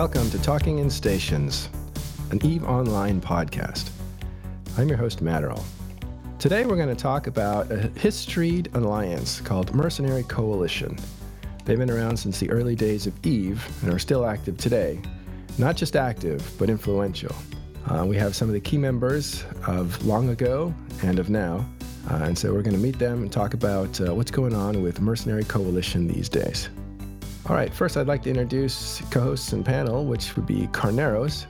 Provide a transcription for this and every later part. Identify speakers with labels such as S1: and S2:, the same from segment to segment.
S1: Welcome to Talking in Stations, an EVE Online podcast. I'm your host, Matterall. Today we're going to talk about a historied alliance called Mercenary Coalition. They've been around since the early days of EVE and are still active today. Not just active, but influential. Uh, we have some of the key members of long ago and of now, uh, and so we're going to meet them and talk about uh, what's going on with Mercenary Coalition these days. All right, first I'd like to introduce co hosts and panel, which would be Carneros.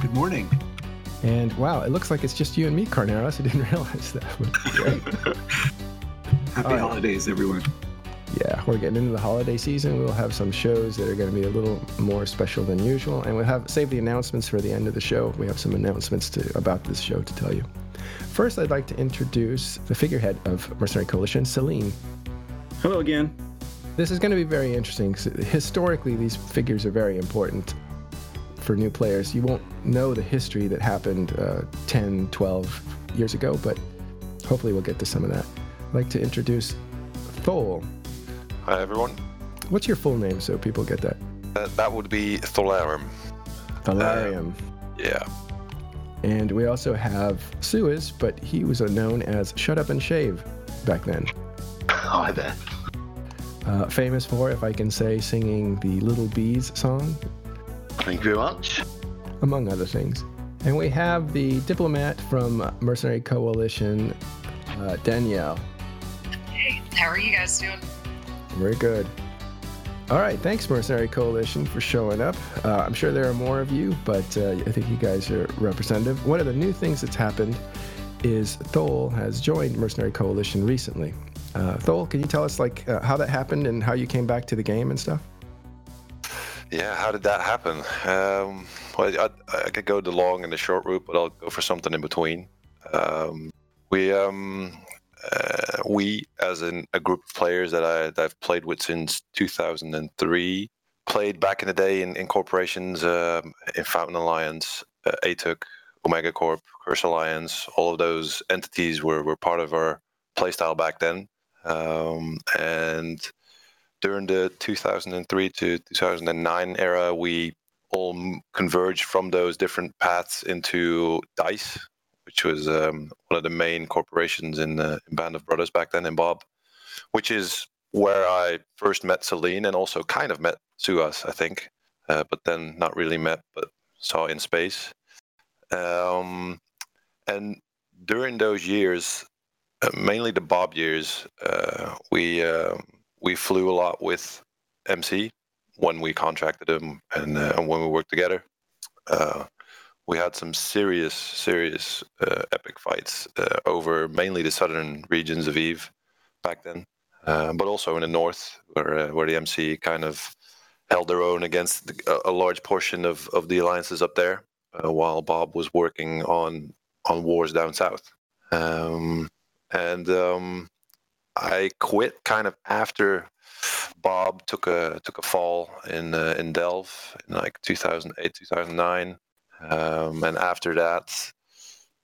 S2: Good morning.
S1: And wow, it looks like it's just you and me, Carneros. I didn't realize that.
S2: Happy right. holidays, everyone.
S1: Yeah, we're getting into the holiday season. We'll have some shows that are going to be a little more special than usual, and we'll have save the announcements for the end of the show. We have some announcements to, about this show to tell you. First, I'd like to introduce the figurehead of Mercenary Coalition, Seleene.
S3: Hello again.
S1: This is going to be very interesting. Historically, these figures are very important for new players. You won't know the history that happened uh, 10, 12 years ago, but hopefully we'll get to some of that. I'd like to introduce Thol.
S4: Hi, everyone.
S1: What's your full name so people get that?
S4: Uh, that would be Tholarium.
S1: Tholarium.
S4: Uh, yeah.
S1: And we also have Suez, but he was known as Shut Up and Shave back then.
S5: Hi there
S1: uh, famous for, if I can say, singing the Little Bees song.
S5: Thank you very much.
S1: Among other things. And we have the diplomat from Mercenary Coalition, uh, Danielle.
S6: Hey, how are you guys doing?
S1: Very good. All right, thanks, Mercenary Coalition, for showing up. Uh, I'm sure there are more of you, but uh, I think you guys are representative. One of the new things that's happened is Thol has joined Mercenary Coalition recently. Uh, Thol, can you tell us like uh, how that happened and how you came back to the game and stuff?
S4: Yeah, how did that happen? Um, well, I, I, could go the long and the short route, but I'll go for something in between. Um, we, um, uh, we, as in a group of players that, I, that I've played with since 2003, played back in the day in, in corporations, um, in Fountain Alliance, uh, Omega Corp, Curse Alliance. All of those entities were, were part of our playstyle back then. Um, and during the 2003 to 2009 era, we all converged from those different paths into Dice, which was um, one of the main corporations in, the, in Band of Brothers back then, in Bob, which is where I first met Seleene and also kind of met Suas, I think, uh, but then not really met, but saw in space. Um, and during those years, uh, mainly the Bob years, uh, we uh, we flew a lot with MC when we contracted him and, uh, when we worked together. Uh, we had some serious, serious epic fights over mainly the southern regions of Eve back then, but also in the north where where the MC kind of held their own against a, large portion of, of the alliances up there, while Bob was working on on wars down south. Um, and um, I quit kind of after Bob took a took a fall in uh, in Delve in like 2008 2009, um, and after that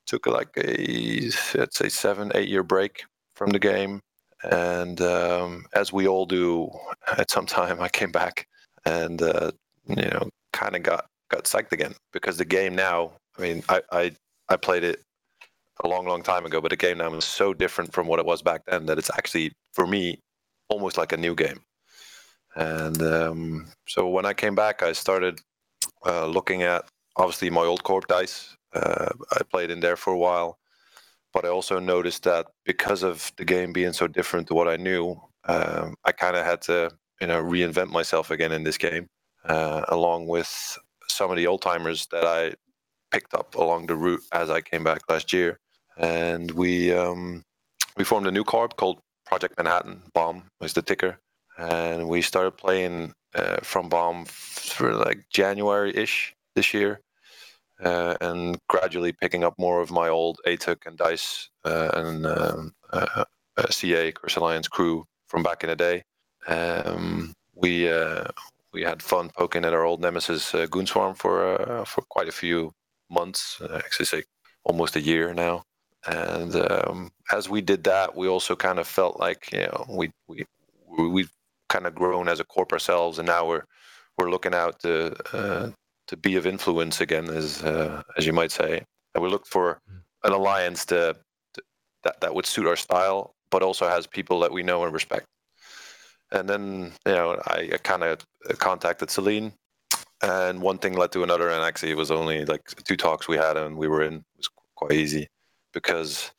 S4: took like a let's say seven eight year break from the game, and um, as we all do at some time, I came back and uh, you know kind of got got psyched again because the game now. I mean, I, I I played it a long, long time ago, but the game now is so different from what it was back then that it's actually, for me, almost like a new game. And um, so when I came back, I started uh, looking at obviously my old Corp dice. Uh, I played in there for a while, but I also noticed that because of the game being so different to what I knew, um, I kind of had to, you know, reinvent myself again in this game, uh, along with some of the old timers that I picked up along the route as I came back last year and we um, we formed a new corp called Project Manhattan. Bomb was the ticker, and we started playing uh, from Bomb for like January-ish this year, uh, and gradually picking up more of my old ATUC and Dice uh, and um, uh, uh, CA Curse Alliance crew from back in the day. Um, we uh, we had fun poking at our old nemesis Goonswarm for for quite a few months, actually say almost a year now and um, as we did that, we also kind of felt like you know we we we kind of grown as a corp ourselves, and now we're we're looking out to uh, to be of influence again, as uh, as you might say, and we looked for an alliance to, to, that that would suit our style, but also has people that we know and respect. And then you know, I, I kind of contacted Seleene, and one thing led to another, and actually it was only like two talks we had, and we were in. It was quite easy because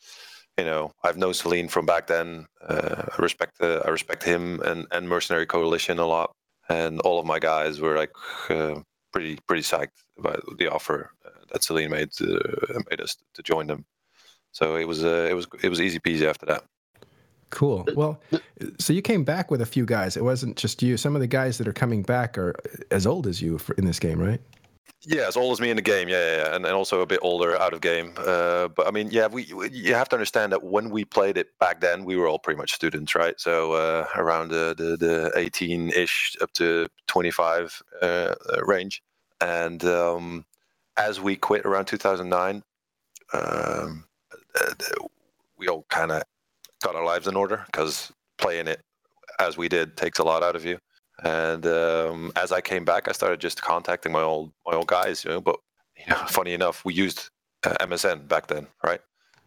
S4: you know I've known Seleene from back then. Uh, I respect uh, I respect him and and Mercenary Coalition a lot, and all of my guys were like uh, pretty pretty psyched about the offer uh, that Seleene made to, made us to join them. So it was uh, it was it was easy peasy after that.
S1: Cool. Well, so you came back with a few guys. It wasn't just you. Some of the guys that are coming back are as old as you for, in this game, right?
S4: Yeah, as old as me in the game. Yeah, yeah, yeah. And, and also a bit older out of game. Uh, but I mean, yeah, we, we, you have to understand that when we played it back then, we were all pretty much students, right? So uh, around the the, the 18-ish up to 25 uh, uh, range. And um, as we quit around 2009, um, uh, we all kind of got our lives in order because playing it as we did takes a lot out of you. And um, as I came back, I started just contacting my old my old guys. You know, but you know, funny enough, we used uh, MSN back then, right?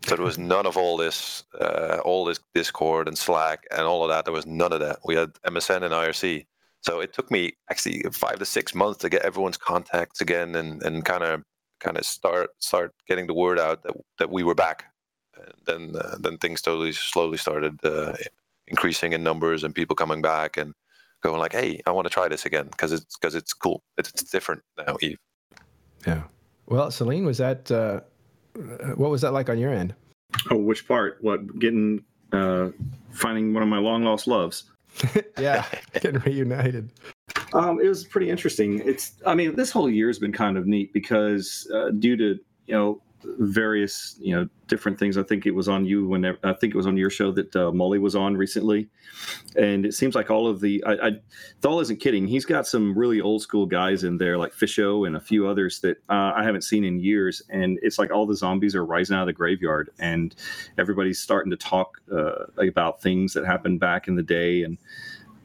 S4: So there was none of all this, uh, all this Discord and Slack and all of that. There was none of that. We had MSN and IRC. So it took me actually five to six months to get everyone's contacts again and and kind of kind of start start getting the word out that that we were back. And then uh, then things totally slowly started uh, increasing in numbers and people coming back and going like, "Hey, I want to try this again because it's because it's cool. It's, it's, different now." Eve.
S1: Yeah. Well, Seleene, was that uh, what was that like on your end?
S3: Oh, which part? What getting uh, finding one of my long lost loves?
S1: yeah, getting reunited.
S3: Um, it was pretty interesting. It's, I mean, this whole year has been kind of neat because uh, due to you know various you know different things. I think it was on you when I think it was on your show that uh, Molly was on recently, and it seems like all of the I, I Thal isn't kidding. He's got some really old school guys in there like Fisho and a few others that uh, I haven't seen in years, and it's like all the zombies are rising out of the graveyard, and everybody's starting to talk uh, about things that happened back in the day and.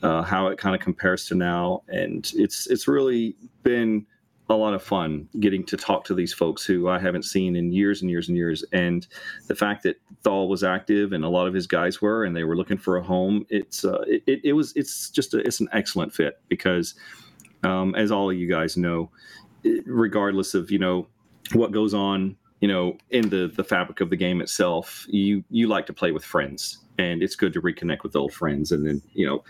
S3: Uh, how it kind of compares to now, and it's it's really been a lot of fun getting to talk to these folks who I haven't seen in years and years and years. And the fact that Thal was active and a lot of his guys were, and they were looking for a home, it's uh, it, it was it's just a, it's an excellent fit because, um, as all of you guys know, regardless of you know what goes on, you know in the the fabric of the game itself, you you like to play with friends, and it's good to reconnect with old friends and then you know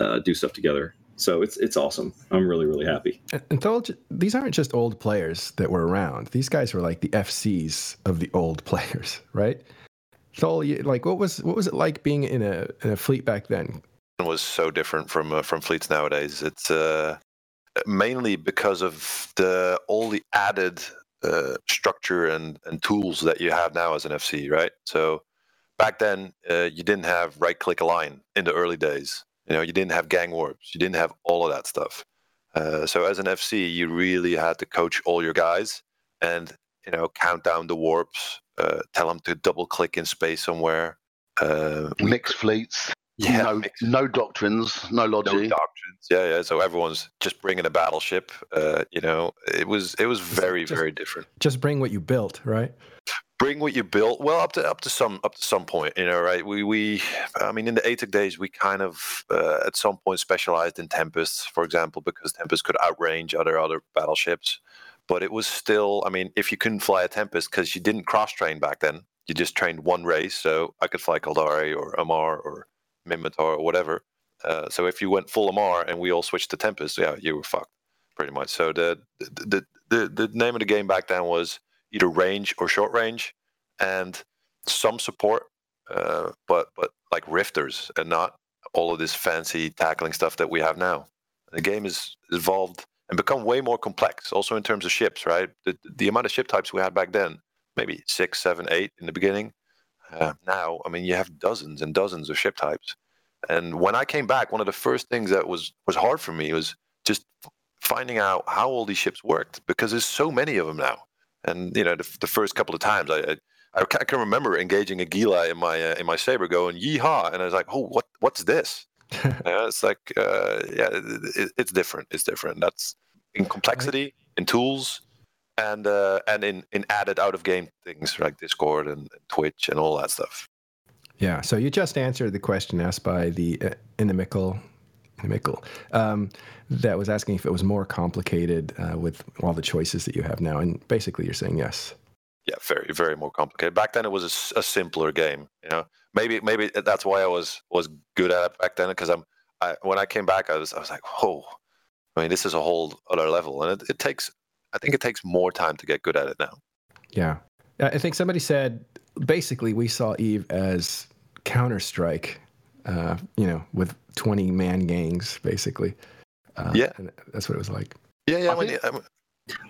S3: uh, do stuff together so it's it's awesome. I'm really really happy.
S1: And Thal, these aren't just old players that were around. These guys were like the FCs of the old players, right? Thal, like what was what was it like being in a in a fleet back then?
S4: It was so different from uh, from fleets nowadays. It's uh, mainly because of the all the added uh, structure and and tools that you have now as an FC, right? So back then uh, you didn't have right click align in the early days you know, you didn't have gang warps, you didn't have all of that stuff. Uh, so as an FC, you really had to coach all your guys and you know count down the warps, uh, tell them to double click in space somewhere.
S5: Uh, mixed fleets. Yeah, no, mixed. no doctrines, no logic. No
S4: doctrines. Yeah, yeah. So everyone's just bringing a battleship. Uh, you know, it was it was very
S1: just,
S4: very different.
S1: Just bring what you built, right?
S4: Bring what you built well up to up to some up to some point you know right? We we i mean in the ATUC days we kind of uh, at some point specialized in tempests for example because tempest could outrange other other battleships. But it was still i mean if you couldn't fly a tempest because you didn't cross train back then you just trained one race. So i could fly Caldari or Amarr or Minmatar or whatever. Uh, so if you went full Amarr and we all switched to tempest yeah you were fucked pretty much. So the the the, the name of the game back then was either range or short range, and some support, uh, but but like rifters and not all of this fancy tackling stuff that we have now. The game has evolved and become way more complex, also in terms of ships. Right, the, the amount of ship types we had back then, maybe six, seven, eight in the beginning. Uh, now, I mean, you have dozens and dozens of ship types. And when I came back, one of the first things that was was hard for me was just finding out how all these ships worked because there's so many of them now. And you know, the, the first couple of times, I, I, I can remember engaging a Gila in my uh, in my saber, going yeehaw, and I was like, oh, what what's this? yeah, it's like uh, yeah, it, it's different. It's different. That's in complexity, in tools, and uh, and in in added out of game things like Discord and, and, Twitch and all that stuff.
S1: Yeah. So you just answered the question asked by the uh, inimical. Inimical, um, that was asking if it was more complicated uh, with all the choices that you have now, and basically you're saying yes.
S4: Yeah, very, very more complicated. Back then, it was a, a simpler game. You know, maybe, maybe that's why I was was good at it back then. Because I'm, I, when I came back, I was, I was like, whoa, I mean, this is a whole other level, and it, it takes I think it takes more time to get good at it now.
S1: Yeah. I think somebody said basically we saw Eve as Counter Strike, uh, you know, with 20 man gangs, basically.
S4: Uh, yeah.
S1: that's what it was like.
S4: Yeah, yeah. I think, you,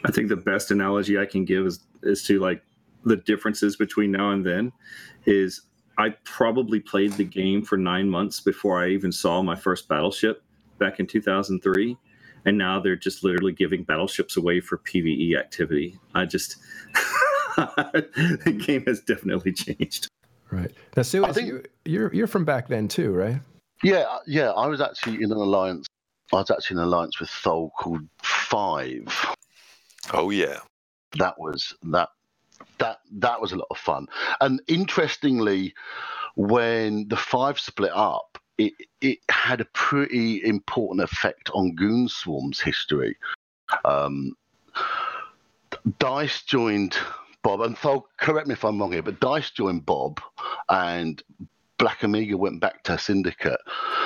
S3: I think the best analogy I can give is, is to like the differences between now and then is I probably played the game for nine months before I even saw my first battleship back in 2003 and now they're just literally giving battleships away for PVE activity. I just the game has definitely changed.
S1: Right now, Sue, I think, you, you're you're from back then too, right?
S5: Yeah, yeah. I was actually in an alliance. I was actually in an alliance with Thol called Five.
S4: Oh yeah,
S5: that was that that that was a lot of fun. And interestingly, when the Five split up, it, it had a pretty important effect on Goonswarm's history. Um, Dice joined Bob, and Thol, correct me if I'm wrong here, but Dice joined Bob, and Black Omega went back to Syndicate,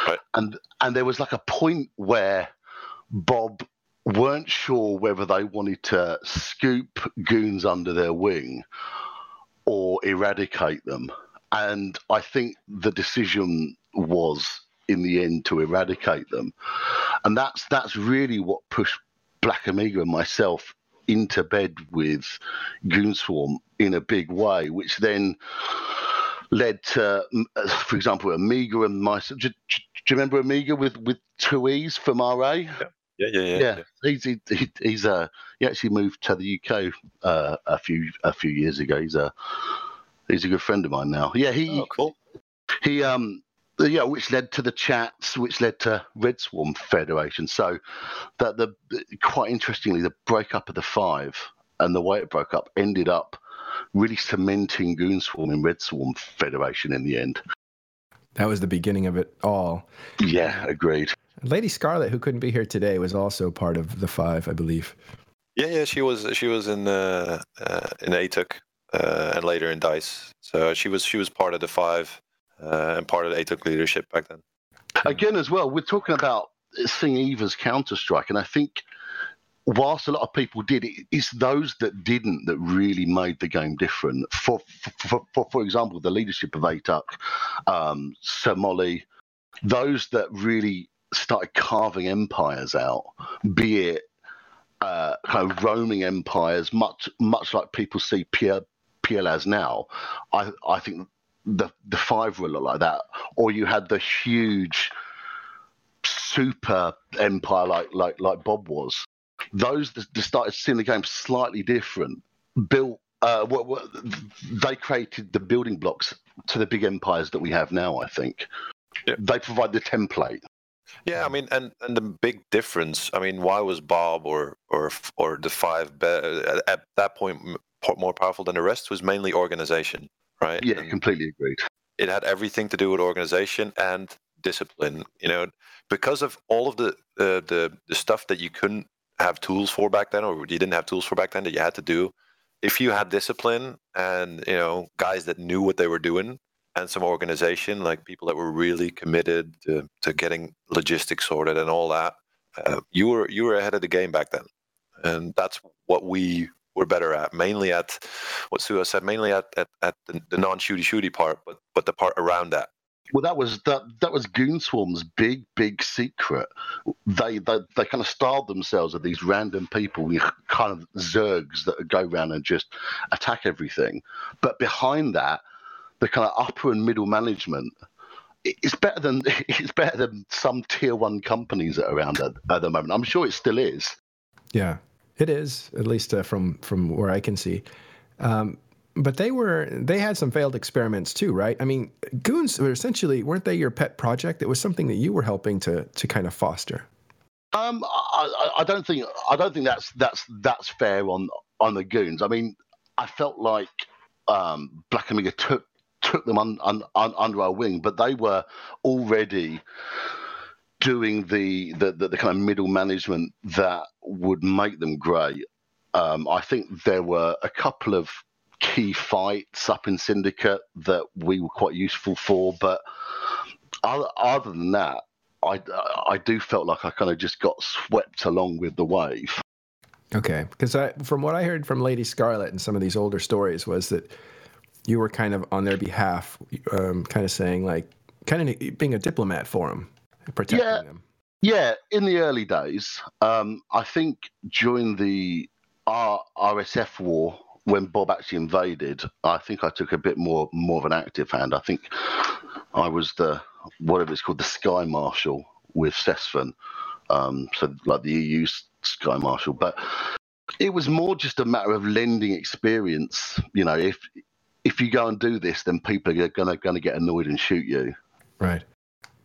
S5: right. and and there was like a point where Bob weren't sure whether they wanted to scoop goons under their wing or eradicate them. And I think the decision was in the end to eradicate them. And that's that's really what pushed Black Omega and myself into bed with Goonswarm in a big way, which then led to, uh, for example, Amiga and myself. Do, do, you remember Amiga with with two E's from RA?
S4: Yeah. Yeah, yeah, yeah. yeah.
S5: He's he, he's uh he actually moved to the UK uh, a few a few years ago. He's a he's a good friend of mine now. Yeah, he
S4: oh, cool.
S5: He um yeah, which led to the chats, which led to Red Swarm Federation. So, that the quite interestingly, the breakup of the five and the way it broke up ended up really cementing Goon Swarm in Red Swarm Federation in the end.
S1: That was the beginning of it all.
S5: Yeah, agreed.
S1: Lady Scarlet, who couldn't be here today, was also part of the five, I believe.
S4: Yeah, yeah, she was. She was in uh, uh, in ATUC uh, and later in Dice. So she was she was part of the five uh, and part of the ATUC leadership back then.
S5: Again, as well, we're talking about seeing Eve as Counter Strike, and I think whilst a lot of people did, it's those that didn't that really made the game different. For for, for, for example, the leadership of ATUC, um, SirMolle, those that really started carving empires out, be it uh, kind of roaming empires, much much like people see Pierre PLAs now. I I think the the five were a lot like that, or you had the huge super empire like like like Bob was. Those that started seeing the game slightly different, built. Uh, what, what, they created the building blocks to the big empires that we have now. I think yeah. they provide the template.
S4: Yeah, I mean, and and the big difference. I mean, why was Bob or or or the five be- at that point more powerful than the rest? Was mainly organization right?
S5: Yeah, and completely agreed.
S4: It had everything to do with organization and discipline. You know, because of all of the uh, the the stuff that you couldn't have tools for back then, or you didn't have tools for back then that you had to do. If you had discipline and you know guys that knew what they were doing and some organization, like people that were really committed to, to getting logistics sorted and all that, uh, you were you were ahead of the game back then, and that's what we we're better at. Mainly at what Sue said, mainly at, at, at the, the non shooty shooty part, but but the part around that.
S5: Well, that was that that was Goon Swarm's big big secret. They they, they kind of styled themselves as these random people, kind of zergs that go around and just attack everything. But behind that, the kind of upper and middle management it's better than it's better than some tier one companies that are around at, at the moment. I'm sure it still is.
S1: Yeah, it is, at least uh, from from where I can see. Um, but they were they had some failed experiments too, right? I mean, goons were essentially weren't they your pet project? It was something that you were helping to to kind of foster.
S5: Um, I, I don't think I don't think that's that's that's fair on on the goons. I mean, I felt like um, Black Omega took took them un, un, un, under our wing, but they were already doing the, the, the, the, kind of middle management that would make them great. Um, I think there were a couple of key fights up in Syndicate that we were quite useful for, but other, other than that, I, I do felt like I kind of just got swept along with the wave.
S1: Okay, because I from what I heard from Lady Scarlet and some of these older stories was that you were kind of on their behalf, um, kind of saying like, kind of being a diplomat for them, protecting
S5: yeah,
S1: them.
S5: Yeah, in the early days, um, I think during the R- RSF war, when Bob actually invaded, I think I took a bit more more of an active hand. I think I was the whatever it's called, the Sky Marshal with Sesfan, um, so like the EU Sky Marshal. But it was more just a matter of lending experience. You know, if if you go and do this, then people are gonna gonna get annoyed and shoot you.
S1: Right.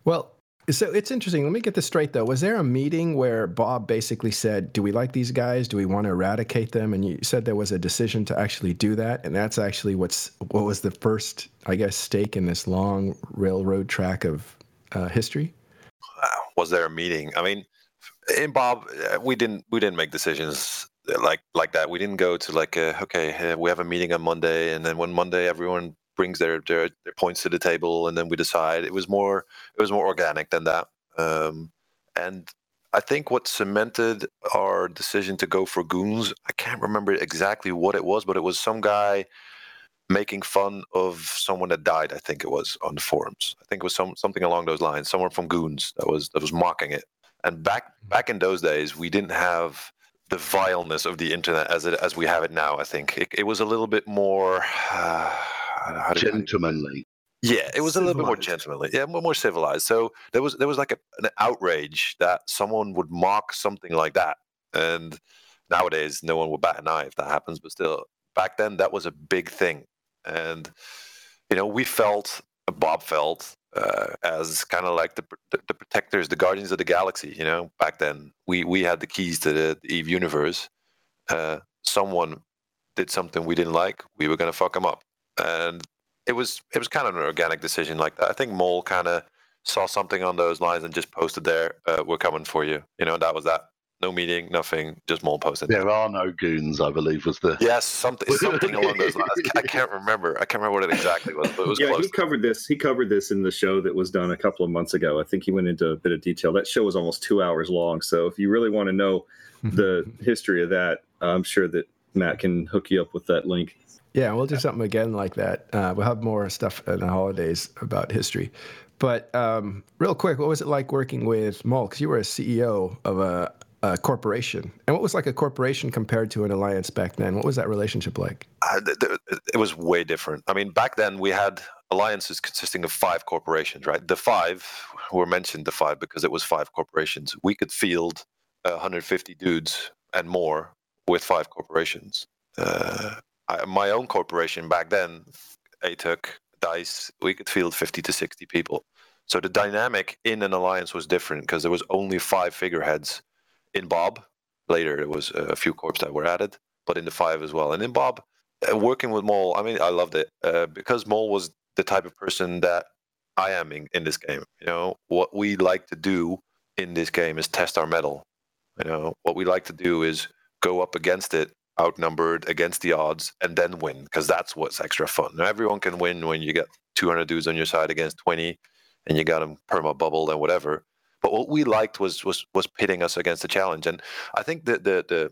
S1: Well, so it's interesting. Let me get this straight though. Was there a meeting where Bob basically said, "Do we like these guys? Do we want to eradicate them?" And you said there was a decision to actually do that, and that's actually what's what was the first, I guess, stake in this long railroad track of uh, history.
S4: Was there a meeting? I mean, in Bob, uh, we didn't we didn't make decisions like like that. We didn't go to like a, okay, we have a meeting on Monday, and then when Monday everyone brings their, their, their points to the table, and then we decide. It was more it was more organic than that. Um, and I think what cemented our decision to go for goons, I can't remember exactly what it was, but it was some guy making fun of someone that died. I think it was on the forums. I think it was some something along those lines. Someone from Goons that was that was mocking it. And back back in those days, we didn't have the vileness of the internet as it as we have it now. I think it, it was a little bit more uh,
S5: gentlemanly.
S4: Yeah, it was a little bit more gentlemanly. Yeah, more, more civilized. So there was there was like a, an outrage that someone would mock something like that, and nowadays no one would bat an eye if that happens. But still, back then that was a big thing, and you know we felt Bob felt uh, as kind of like the, the, the protectors, the guardians of the galaxy. You know, back then we we had the keys to the, the Eve universe. Uh, someone did something we didn't like, we were going to fuck them up, and it was it was kind of an organic decision like that. I think Molle kind of saw something on those lines and just posted there, uh, "We're coming for you." You know, that was that no meeting, nothing, just Molle posted.
S5: There are no goons, I believe, was the
S4: yes, something something along those lines. I can't remember. I can't remember what it exactly was, but it was
S3: yeah.
S4: Close.
S3: He covered this. He covered this in the show that was done a couple of months ago. I think he went into a bit of detail. That show was almost two hours long. So if you really want to know the history of that, I'm sure that Matt can hook you up with that link.
S1: Yeah, we'll do something again like that. Uh, we'll have more stuff in the holidays about history. But um, real quick, what was it like working with Molle? Because you were a CEO of a a corporation. And what was like a corporation compared to an alliance back then? What was that relationship like?
S4: Uh, it was way different. I mean, back then we had alliances consisting of five corporations, right? The five were mentioned the five because it was five corporations. We could field 150 dudes and more with five corporations. Uh, I, my own corporation back then, ATUC, DICE, we could field 50 to 60 people. So the dynamic in an alliance was different because there was only five figureheads in Bob. Later, there was a few corps that were added, but in the five as well. And in Bob, uh, working with Molle, I mean, I loved it uh, because Molle was the type of person that I am in, in this game. You know, what we like to do in this game is test our mettle. You know, what we like to do is go up against it, outnumbered against the odds, and then win because that's what's extra fun. Now, everyone can win when you get 200 dudes on your side against 20, and you got them perma bubbled and whatever. But what we liked was was was pitting us against the challenge, and I think the the the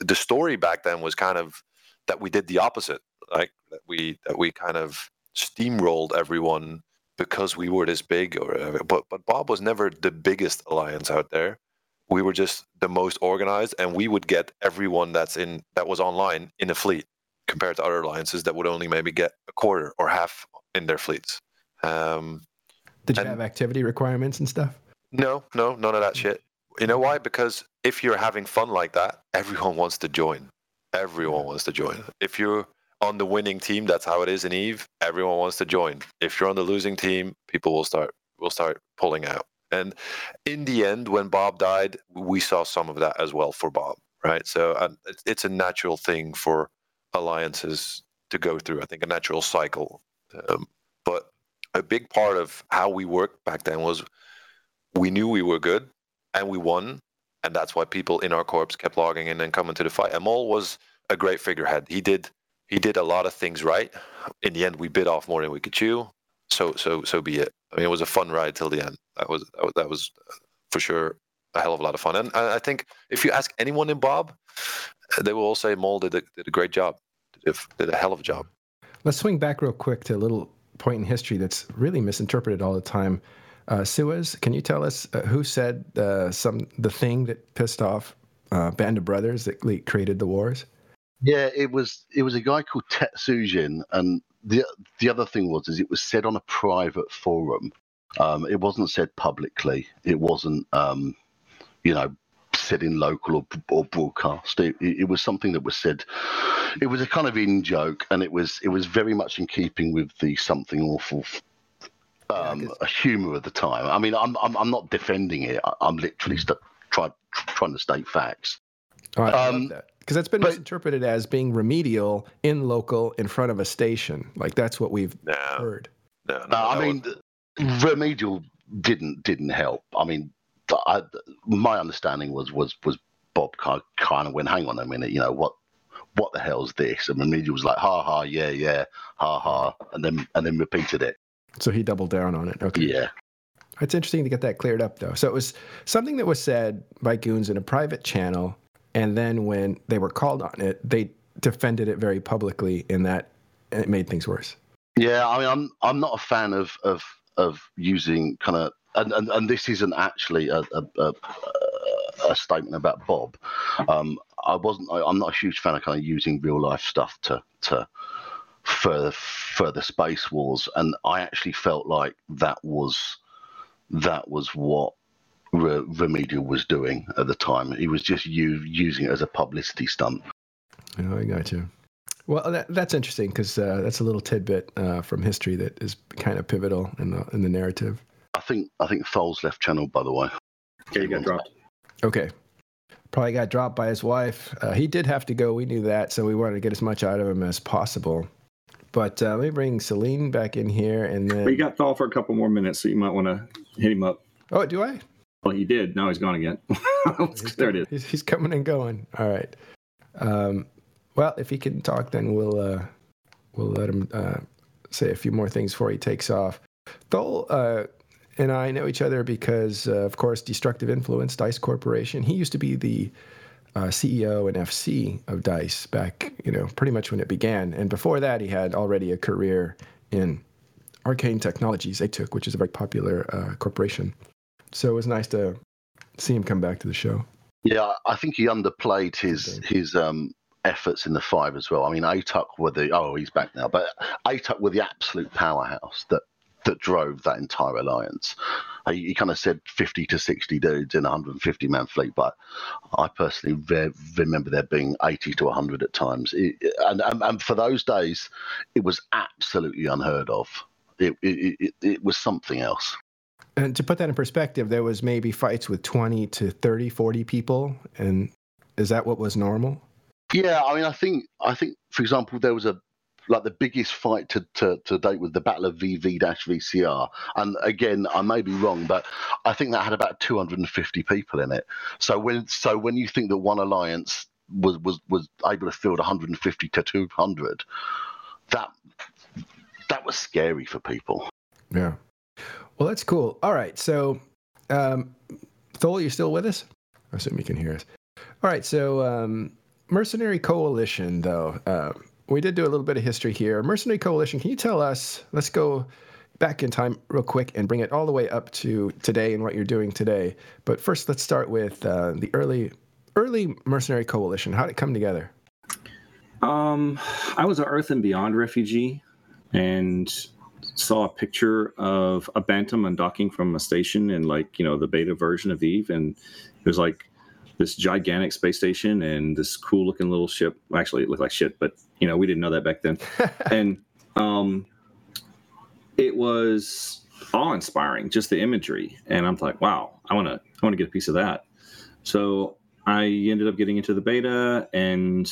S4: the story back then was kind of that we did the opposite, like that we that we kind of steamrolled everyone because we were this big. Or uh, but but Bob was never the biggest alliance out there. We were just the most organized, and we would get everyone that's in that was online in a fleet compared to other alliances that would only maybe get a quarter or half in their fleets. Um,
S1: Did you and, have activity requirements and stuff?
S4: No, no, none of that shit. You know why? Because if you're having fun like that, everyone wants to join. Everyone wants to join. If you're on the winning team, that's how it is in Eve. Everyone wants to join. If you're on the losing team, people will start will start pulling out. And in the end, when Bob died, we saw some of that as well for Bob, right? So um, it's, a natural thing for alliances to go through. I think a natural cycle. Um, but a big part of how we worked back then was we knew we were good and we won, and that's why people in our corps kept logging in and coming to the fight. Amol was a great figurehead. He did he did a lot of things right. In the end, we bit off more than we could chew. So so so be it. I mean, it was a fun ride till the end. That was that was, for sure a hell of a lot of fun. And I think if you ask anyone in Bob, they will all say Molle did a, did a great job, did a, did a hell of a job.
S1: Let's swing back real quick to a little point in history that's really misinterpreted all the time. Uh, Suez, can you tell us uh, who said uh, some the thing that pissed off uh, Band of Brothers that created the wars?
S5: Yeah, it was it was a guy called Tetsujin, and the the other thing was is it was said on a private forum. Um, it wasn't said publicly. It wasn't um, you know said in local or, or broadcast. It, it, was something that was said. It was a kind of in joke, and it was it was very much in keeping with the something awful um, yeah, humour of the time. I mean, I'm I'm, I'm not defending it. I, am literally st- try, trying to state facts.
S1: All right, um, that because that's been but, misinterpreted as being remedial in local in front of a station. Like that's what we've no, heard.
S5: No, no, no I mean, remedial didn't didn't help. I mean, I, my understanding was was was Bob kind of went, hang on a minute, you know what what the hell's this? And remedial was like, ha ha, yeah yeah, ha ha, and then and then repeated it.
S1: So he doubled down on it. Okay.
S5: Yeah.
S1: It's interesting to get that cleared up, though. So it was something that was said by goons in a private channel, and then when they were called on it, they defended it very publicly, in that it made things worse.
S5: Yeah, I mean, I'm I'm not a fan of of of using kind of, and, and, and this isn't actually a, a, a, a statement about Bob. Um, I wasn't. I, I'm not a huge fan of kind of using real life stuff to to further further space wars, and I actually felt like that was that was what Re- Remedial was doing at the time. He was just u- using it as a publicity stunt.
S1: Oh, I got you. Well, that, that's interesting because uh, that's a little tidbit uh, from history that is kind of pivotal in the in the narrative.
S5: I think I think Thol's left channel, by the way.
S3: Okay, he got dropped.
S1: Okay, probably got dropped by his wife. Uh, he did have to go. We knew that, so we wanted to get as much out of him as possible. But uh, let me bring Seleene back in here, and then
S3: we got Thal for a couple more minutes, so you might want to hit him up.
S1: Oh, do I?
S3: Well, he did. Now he's gone again. there it is.
S1: He's, he's, coming and going. All right. Um, well, if he can talk, then we'll uh, we'll let him uh, say a few more things before he takes off. Thol uh, and I know each other because, uh, of course, Destructive Influence, Dice Corporation. He used to be the uh, CEO and FC of Dice back, you know, pretty much when it began. And before that, he had already a career in Arcane Technologies, ATUC, which is a very popular uh, corporation. So it was nice to see him come back to the show.
S5: Yeah, I think he underplayed his his um, efforts in the five as well. I mean, ATUC were the oh he's back now, but ATUC were the absolute powerhouse that that drove that entire alliance. He, he kind of said 50 to 60 dudes in a 150 man fleet, but I personally re- remember there being 80 to 100 at times. It, and, and, and, for those days, it was absolutely unheard of. It, it, it, it was something else.
S1: And to put that in perspective, there was maybe fights with 20 to 30, 40 people. And is that what was normal?
S5: Yeah, I mean, I think, I think, for example, there was a like the biggest fight to, to, to date with the Battle of VV-VCR. And again, I may be wrong, but I think that had about 250 people in it. So when so when you think that one alliance was was was able to field 150 to 200, that that was scary for people.
S1: Yeah. Well, that's cool. All right. So, um, Thol, you still with us? I assume you can hear us. All right. So, um, Mercenary Coalition, though. Uh, we did do a little bit of history here. Mercenary Coalition, can you tell us? Let's go back in time real quick and bring it all the way up to today and what you're doing today. But first, let's start with uh, the early early Mercenary Coalition. How did it come together?
S3: Um, I was an Earth and Beyond refugee and saw a picture of a Bantam undocking from a station in like you know the beta version of Eve, and it was like this gigantic space station and this cool looking little ship. Actually, it looked like shit, but you know we didn't know that back then. and um, it was awe inspiring, just the imagery. And I'm like, wow, I want to I want to get a piece of that. So I ended up getting into the beta and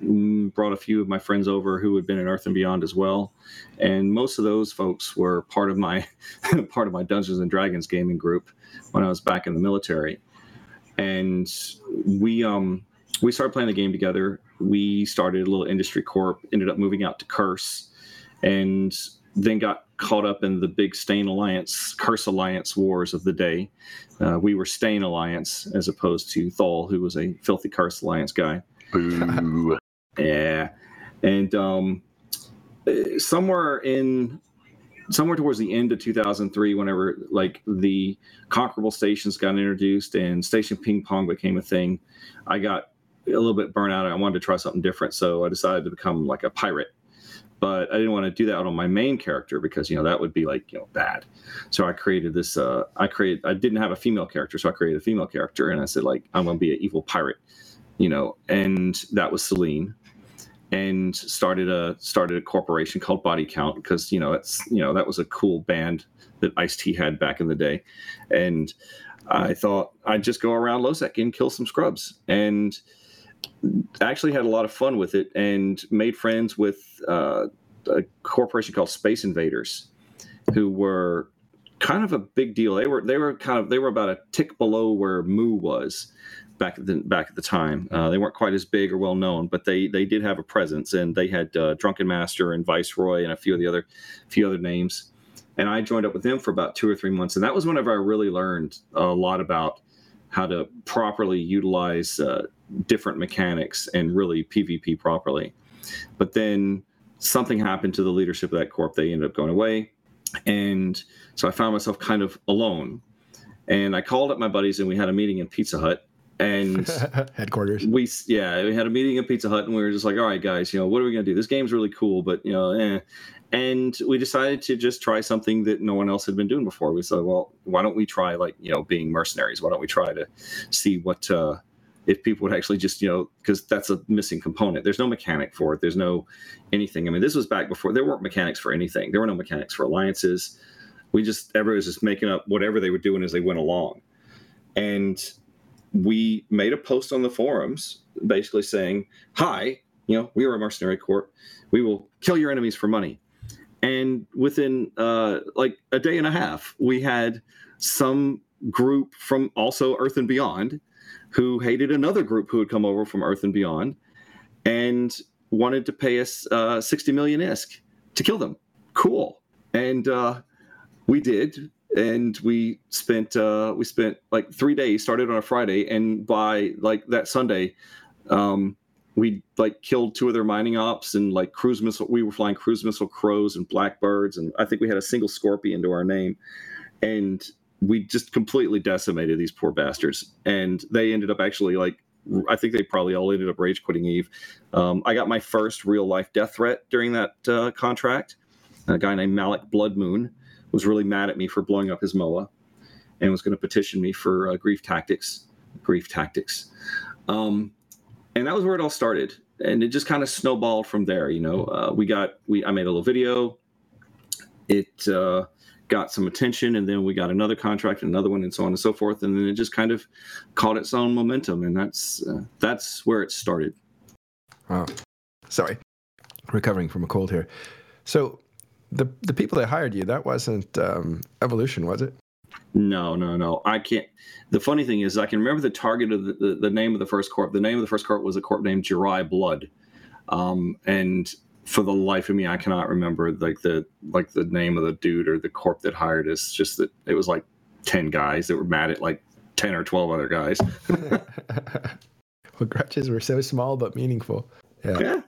S3: brought a few of my friends over who had been in Earth and Beyond as well, and most of those folks were part of my part of my Dungeons and Dragons gaming group when I was back in the military, and we um we started playing the game together. We started a little industry corp, ended up moving out to Curse, and then got caught up in the big Stain Alliance, Curse Alliance wars of the day. Uh, we were Stain Alliance as opposed to Thal, who was a filthy Curse Alliance guy. yeah, and um, somewhere in somewhere towards the end of 2003 whenever like the conquerable stations got introduced and station ping pong became a thing i got a little bit burnt out i wanted to try something different so i decided to become like a pirate but I didn't want to do that on my main character because you know that would be like you know bad. So I created this. Uh, I created. I didn't have a female character, so I created a female character, and I said like I'm going to be an evil pirate, you know, and that was Seleene, and started a started a corporation called Body Count because you know it's you know that was a cool band that Ice T had back in the day, and I thought I'd just go around lowsec and kill some scrubs and actually had a lot of fun with it and made friends with uh, a corporation called Space Invaders, who were kind of a big deal. They were they were kind of they were about a tick below where M0o was back at the back at the time. Uh, they weren't quite as big or well known, but they they did have a presence, and they had uh, Drunken Master and Viceroy and a few of the other few other names. And I joined up with them for about two or three months, and that was whenever I really learned a lot about how to properly utilize uh, different mechanics and really PvP properly. But then something happened to the leadership of that corp. They ended up going away. And so I found myself kind of alone. And I called up my buddies and we had a meeting in Pizza Hut. And
S1: headquarters.
S3: We yeah, we had a meeting at Pizza Hut and we were just like, all right, guys, you know, what are we gonna do? This game's really cool, but you know, eh. And we decided to just try something that no one else had been doing before. We said, well, why don't we try like you know being mercenaries? Why don't we try to see what uh, if people would actually just you know because that's a missing component there's no mechanic for it there's no anything i mean this was back before there weren't mechanics for anything there were no mechanics for alliances we just everybody was just making up whatever they were doing as they went along and we made a post on the forums basically saying hi you know we are a mercenary corp we will kill your enemies for money and within uh, like a day and a half we had some group from also earth and beyond who hated another group who had come over from Earth and Beyond and wanted to pay us uh, 60 million ISK to kill them. Cool. And uh, we did. And we spent uh, we spent like three days. Started on a Friday, and by like that Sunday, um, we like killed two of their mining ops and like cruise missile. We were flying cruise missile crows and blackbirds, and I think we had a single scorpion to our name. And we just completely decimated these poor bastards, and they ended up actually like I think they probably all ended up rage quitting Eve. Um, I got my first real life death threat during that uh, contract. A guy named Malik Bloodmoon was really mad at me for blowing up his MOA and was going to petition me for uh, grief tactics. Grief tactics. Um, and that was where it all started. And it just kind of snowballed from there. You know, uh, we got, we, I made a little video. It, uh, got some attention and then we got another contract another one and so on and so forth and then it just kind of caught its own momentum and that's uh, that's where it started
S1: wow sorry recovering from a cold here so the the people that hired you that wasn't um, evolution was it
S3: no no no i can't the funny thing is i can remember the target of the, the, the name of the first corp the name of the first corp was a corp named Jirai blood um, and for the life of me, I cannot remember like the like the name of the dude or the corp that hired us. Just that it was like ten guys that were mad at like ten or twelve other guys.
S1: well, grudges were so small but meaningful.
S3: Yeah. yeah.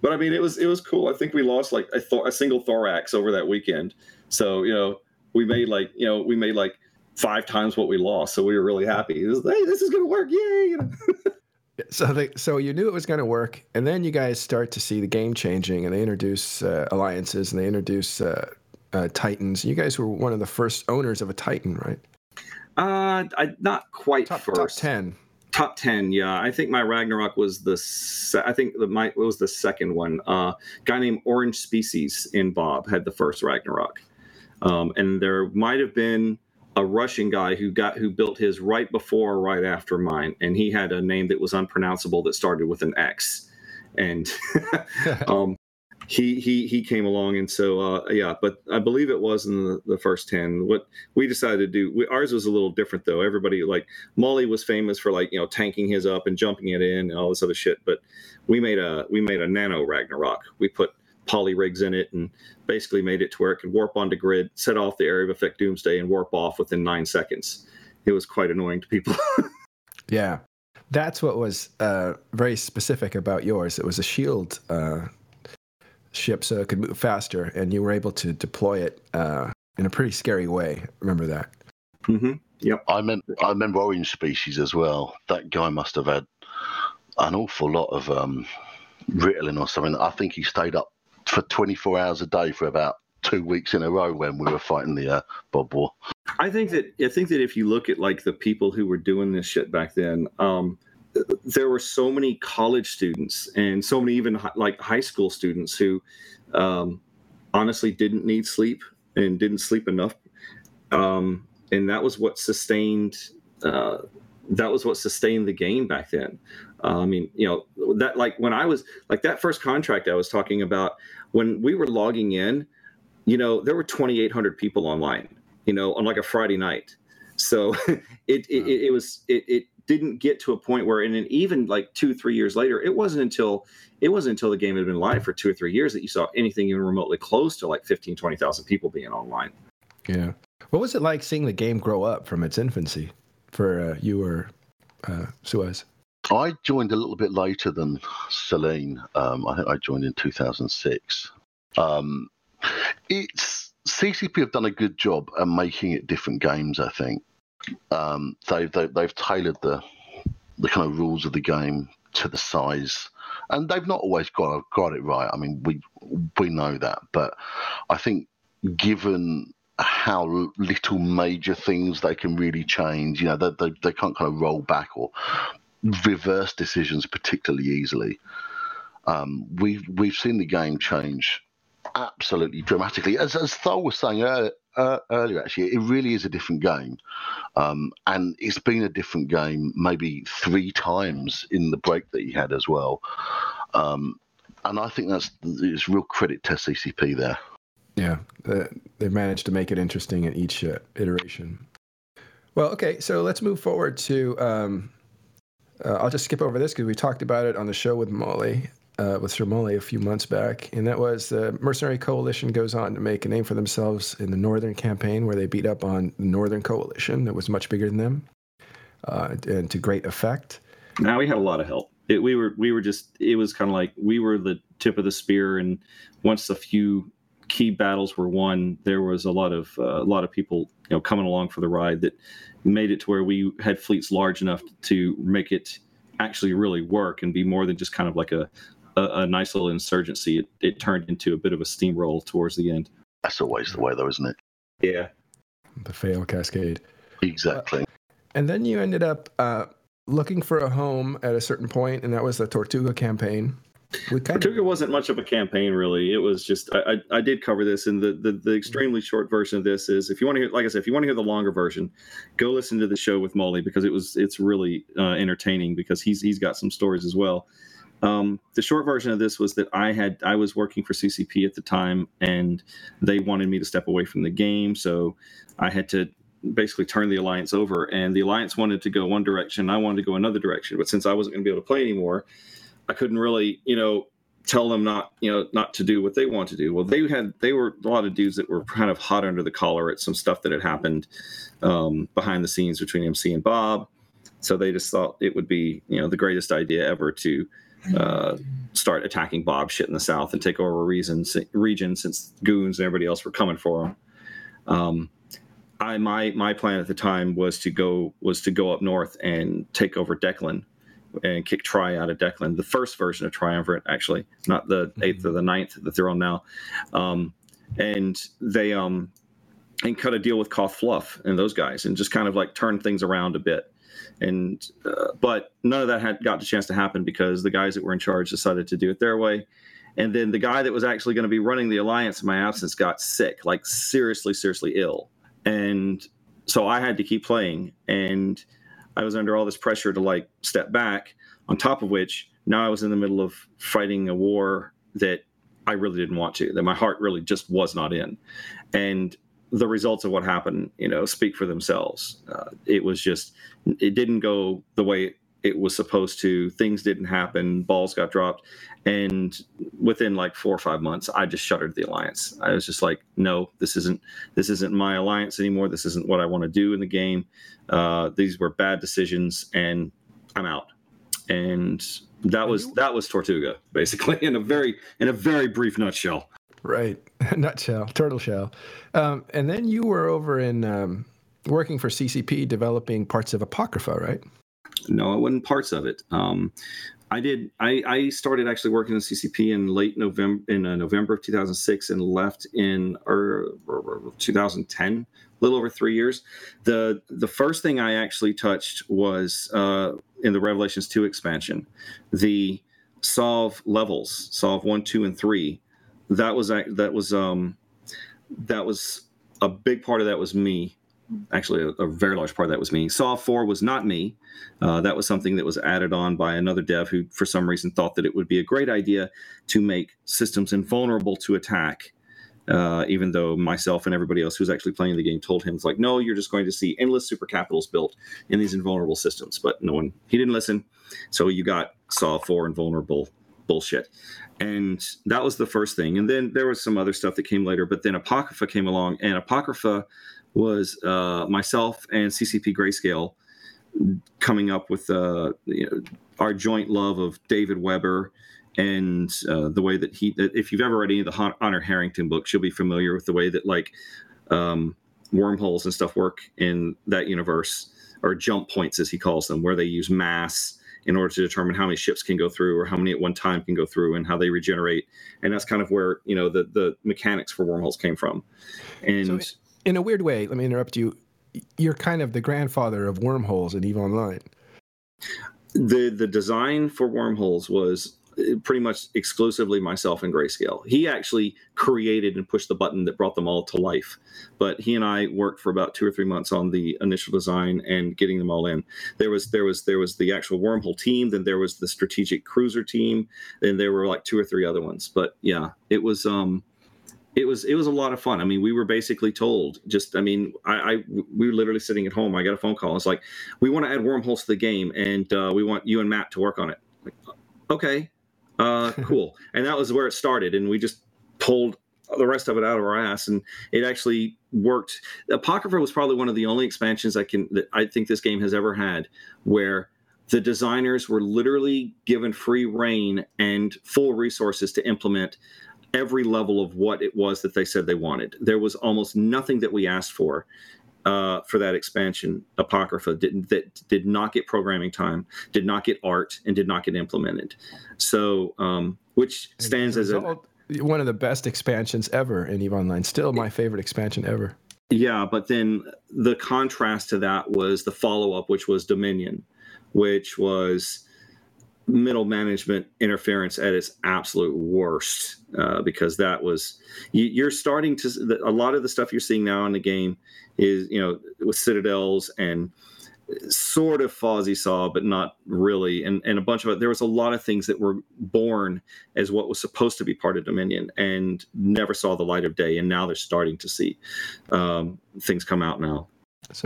S3: But I mean, it was it was cool. I think we lost like a, th- a single thorax over that weekend. So you know, we made like you know we made like five times what we lost. So we were really happy. Was, hey, this is gonna work! Yay!
S1: So they, so you knew it was going to work, and then you guys start to see the game changing, and they introduce uh, alliances, and they introduce uh, uh, Titans. You guys were one of the first owners of a Titan, right?
S3: Uh, I, not quite
S1: top,
S3: first.
S1: Top ten.
S3: Top 10 yeah. I think my ragnarok was the se- i think the my was the second one. Uh guy named orange species in bob had the first ragnarok. Um and there might have been a russian guy who got who built his right before or right after mine and he had a name that was unpronounceable that started with an x. And um he he he came along. And so uh yeah but i believe it was in the, the first 10 what we decided to do we, ours was a little different though. Everybody like Molle was famous for like you know tanking his up and jumping it in and all this other shit. But we made a we made a nano ragnarok. We put poly rigs in it and basically made it to where it could warp onto grid set off the area of effect doomsday and warp off within nine seconds. It was quite annoying to people.
S1: Yeah. That's what was uh, very specific about yours. It was a shield uh, ship so it could move faster, and you were able to deploy it uh, in a pretty scary way. Remember that?
S3: Mm-hmm. Yep.
S5: I meant I remember Orange Species as well. That guy must have had an awful lot of um, Ritalin or something. I think he stayed up for 24 hours a day for about two weeks in a row when we were fighting the uh, Bob War.
S3: I think that I think that if you look at like the people who were doing this shit back then, um, there were so many college students and so many even like high school students who um, honestly didn't need sleep and didn't sleep enough. Um, and that was what sustained uh, that was what sustained the game back then. Uh, i mean you know that like when i was like that first contract i was talking about when we were logging in you know there were 2800 people online you know on like a friday night. So it, it, it, it was it, it didn't get to a point where, and even like two, three years later, it wasn't until it wasn't until the game had been live for two or three years that you saw anything even remotely close to like 15, 20,000 people being online.
S1: Yeah. What was it like seeing the game grow up from its infancy for uh, you or uh, Suez?
S5: I joined a little bit later than Seleene. Um, I think I joined in 2006. Um, it's CCP have done a good job at making it different games. I think um, they've they, they have tailored the the kind of rules of the game to the size, and they've not always got got it right. I mean, we we know that, but I think given how little major things they can really change, you know, they, they, they can't kind of roll back or reverse decisions particularly easily. Um, we've we've seen the game change absolutely dramatically. As as Thor was saying earlier, uh, earlier, actually, it really is a different game, um, and it's been a different game maybe three times in the break that he had as well. Um, and I think that's it's real credit to CCP there.
S1: Yeah, they've managed to make it interesting in each uh, iteration. Well, okay, so let's move forward to. Um, uh, I'll just skip over this because we talked about it on the show with Molle uh, with SirMolle a few months back, and that was the Mercenary Coalition goes on to make a name for themselves in the Northern campaign, where they beat up on the Northern Coalition that was much bigger than them, uh, and to great effect.
S3: Now we had a lot of help. It, we were we were just it was kind of like we were the tip of the spear, and once a few key battles were won, there was a lot of uh, a lot of people you know coming along for the ride that made it to where we had fleets large enough to make it actually really work and be more than just kind of like a, a, a nice little insurgency, it, it turned into a bit of a steamroll towards the end.
S5: That's always the way, though, isn't it?
S3: Yeah.
S1: The fail cascade.
S5: Exactly. Uh,
S1: and then you ended up uh, looking for a home at a certain point, and that was the Tortuga campaign.
S3: We Tortuga of... wasn't much of a campaign, really. It was just I, I, I did cover this, and the, the, the extremely short version of this is if you want to hear, like I said, if you want to hear the longer version, go listen to the show with Molle because it was it's really uh, entertaining because he's he's got some stories as well. Um, the short version of this was that I had I was working for CCP at the time, and they wanted me to step away from the game, so I had to basically turn the alliance over. And the alliance wanted to go one direction, I wanted to go another direction. But since I wasn't going to be able to play anymore, I couldn't really, you know, tell them not, you know, not to do what they want to do. Well, they had they were a lot of dudes that were kind of hot under the collar at some stuff that had happened um, behind the scenes between MC and Bob. So they just thought it would be, you know, the greatest idea ever to uh, start attacking Bob shit in the South and take over reasons, region since goons and everybody else were coming for him. Um, I my my plan at the time was to go was to go up north and take over Deklein and kick Tri out of Deklein, the first version of Triumvirate, actually, not the mm-hmm. eighth or the ninth that they're on now. Um, and they um and cut a deal with Koth Fluff and those guys and just kind of like turn things around a bit. And uh, but none of that had got the chance to happen because the guys that were in charge decided to do it their way. And then the guy that was actually going to be running the alliance in my absence got sick, like seriously, seriously ill. And so I had to keep playing. And I was under all this pressure to like step back, on top of which now I was in the middle of fighting a war that I really didn't want to, that my heart really just was not in. And the results of what happened, you know, speak for themselves. Uh, it was just, it didn't go the way it was supposed to. Things didn't happen. Balls got dropped, and within like four or five months, I just shuttered the alliance. I was just like, no, this isn't this isn't my alliance anymore. This isn't what I want to do in the game. Uh, these were bad decisions, and I'm out. And that was that was Tortuga, basically, in a very in a very brief nutshell.
S1: Right, nutshell, turtle shell. Um, and then you were over in um, working for CCP, developing parts of Apocrypha, right?
S3: No, it wasn't parts of it. Um, I did. I, I, started actually working in CCP in late November in uh, November of 2006 and left in or, or, or 2010, a little over three years. the The first thing I actually touched was uh, in the Revelations 2 expansion, the sov levels, sov one, two, and three. That was that was um, that was a big part of that was me actually a, a, very large part of that was me. Sov 4 was not me. Uh, that was something that was added on by another dev who, for some reason, thought that it would be a great idea to make systems invulnerable to attack. Uh, even though myself and everybody else who's actually playing the game told him, it's like, no, you're just going to see endless super capitals built in these invulnerable systems. But no one, he didn't listen. So you got Sov 4 invulnerable bullshit. And that was the first thing. And then there was some other stuff that came later. But then Apocrypha came along, and Apocrypha was uh, myself and CCP Grayscale coming up with uh, you know, our joint love of David Weber and uh, the way that he. If you've ever read any of the Honor Harrington books, you'll be familiar with the way that like um, wormholes and stuff work in that universe, or jump points as he calls them, where they use mass in order to determine how many ships can go through or how many at one time can go through and how they regenerate and that's kind of where you know the the mechanics for wormholes came from and
S1: so in a weird way, let me interrupt you. You're kind of the grandfather of wormholes in Eve Online.
S3: The the design for wormholes was pretty much exclusively myself and Grayscale. He actually created and pushed the button that brought them all to life. But he and I worked for about two or three months on the initial design and getting them all in. There was there was there was the actual wormhole team, then there was the strategic cruiser team, and there were like two or three other ones. But yeah, it was um it was it was a lot of fun. I mean, we were basically told just I mean, I, I we were literally sitting at home. I got a phone call. It's like, we want to add wormholes to the game, and uh, we want you and Matt to work on it. Like, okay, uh, cool. and that was where it started, and we just pulled the rest of it out of our ass, and it actually worked. Apocrypha was probably one of the only expansions I can that I think this game has ever had where the designers were literally given free reign and full resources to implement every level of what it was that they said they wanted. There was almost nothing that we asked for uh, for that expansion. Apocrypha didn't that did not get programming time, did not get art, and did not get implemented. So, um, which stands as a
S1: one of the best expansions ever in Eve Online. Still my favorite expansion ever.
S3: Yeah, but then the contrast to that was the follow up, which was Dominion, which was middle management interference at its absolute worst uh, because that was you, are starting to a lot of the stuff you're seeing now in the game is you know with citadels and sort of Fozzie Sov, but not really, and and a bunch of it. There was a lot of things that were born as what was supposed to be part of Dominion and never saw the light of day, and now they're starting to see um, things come out now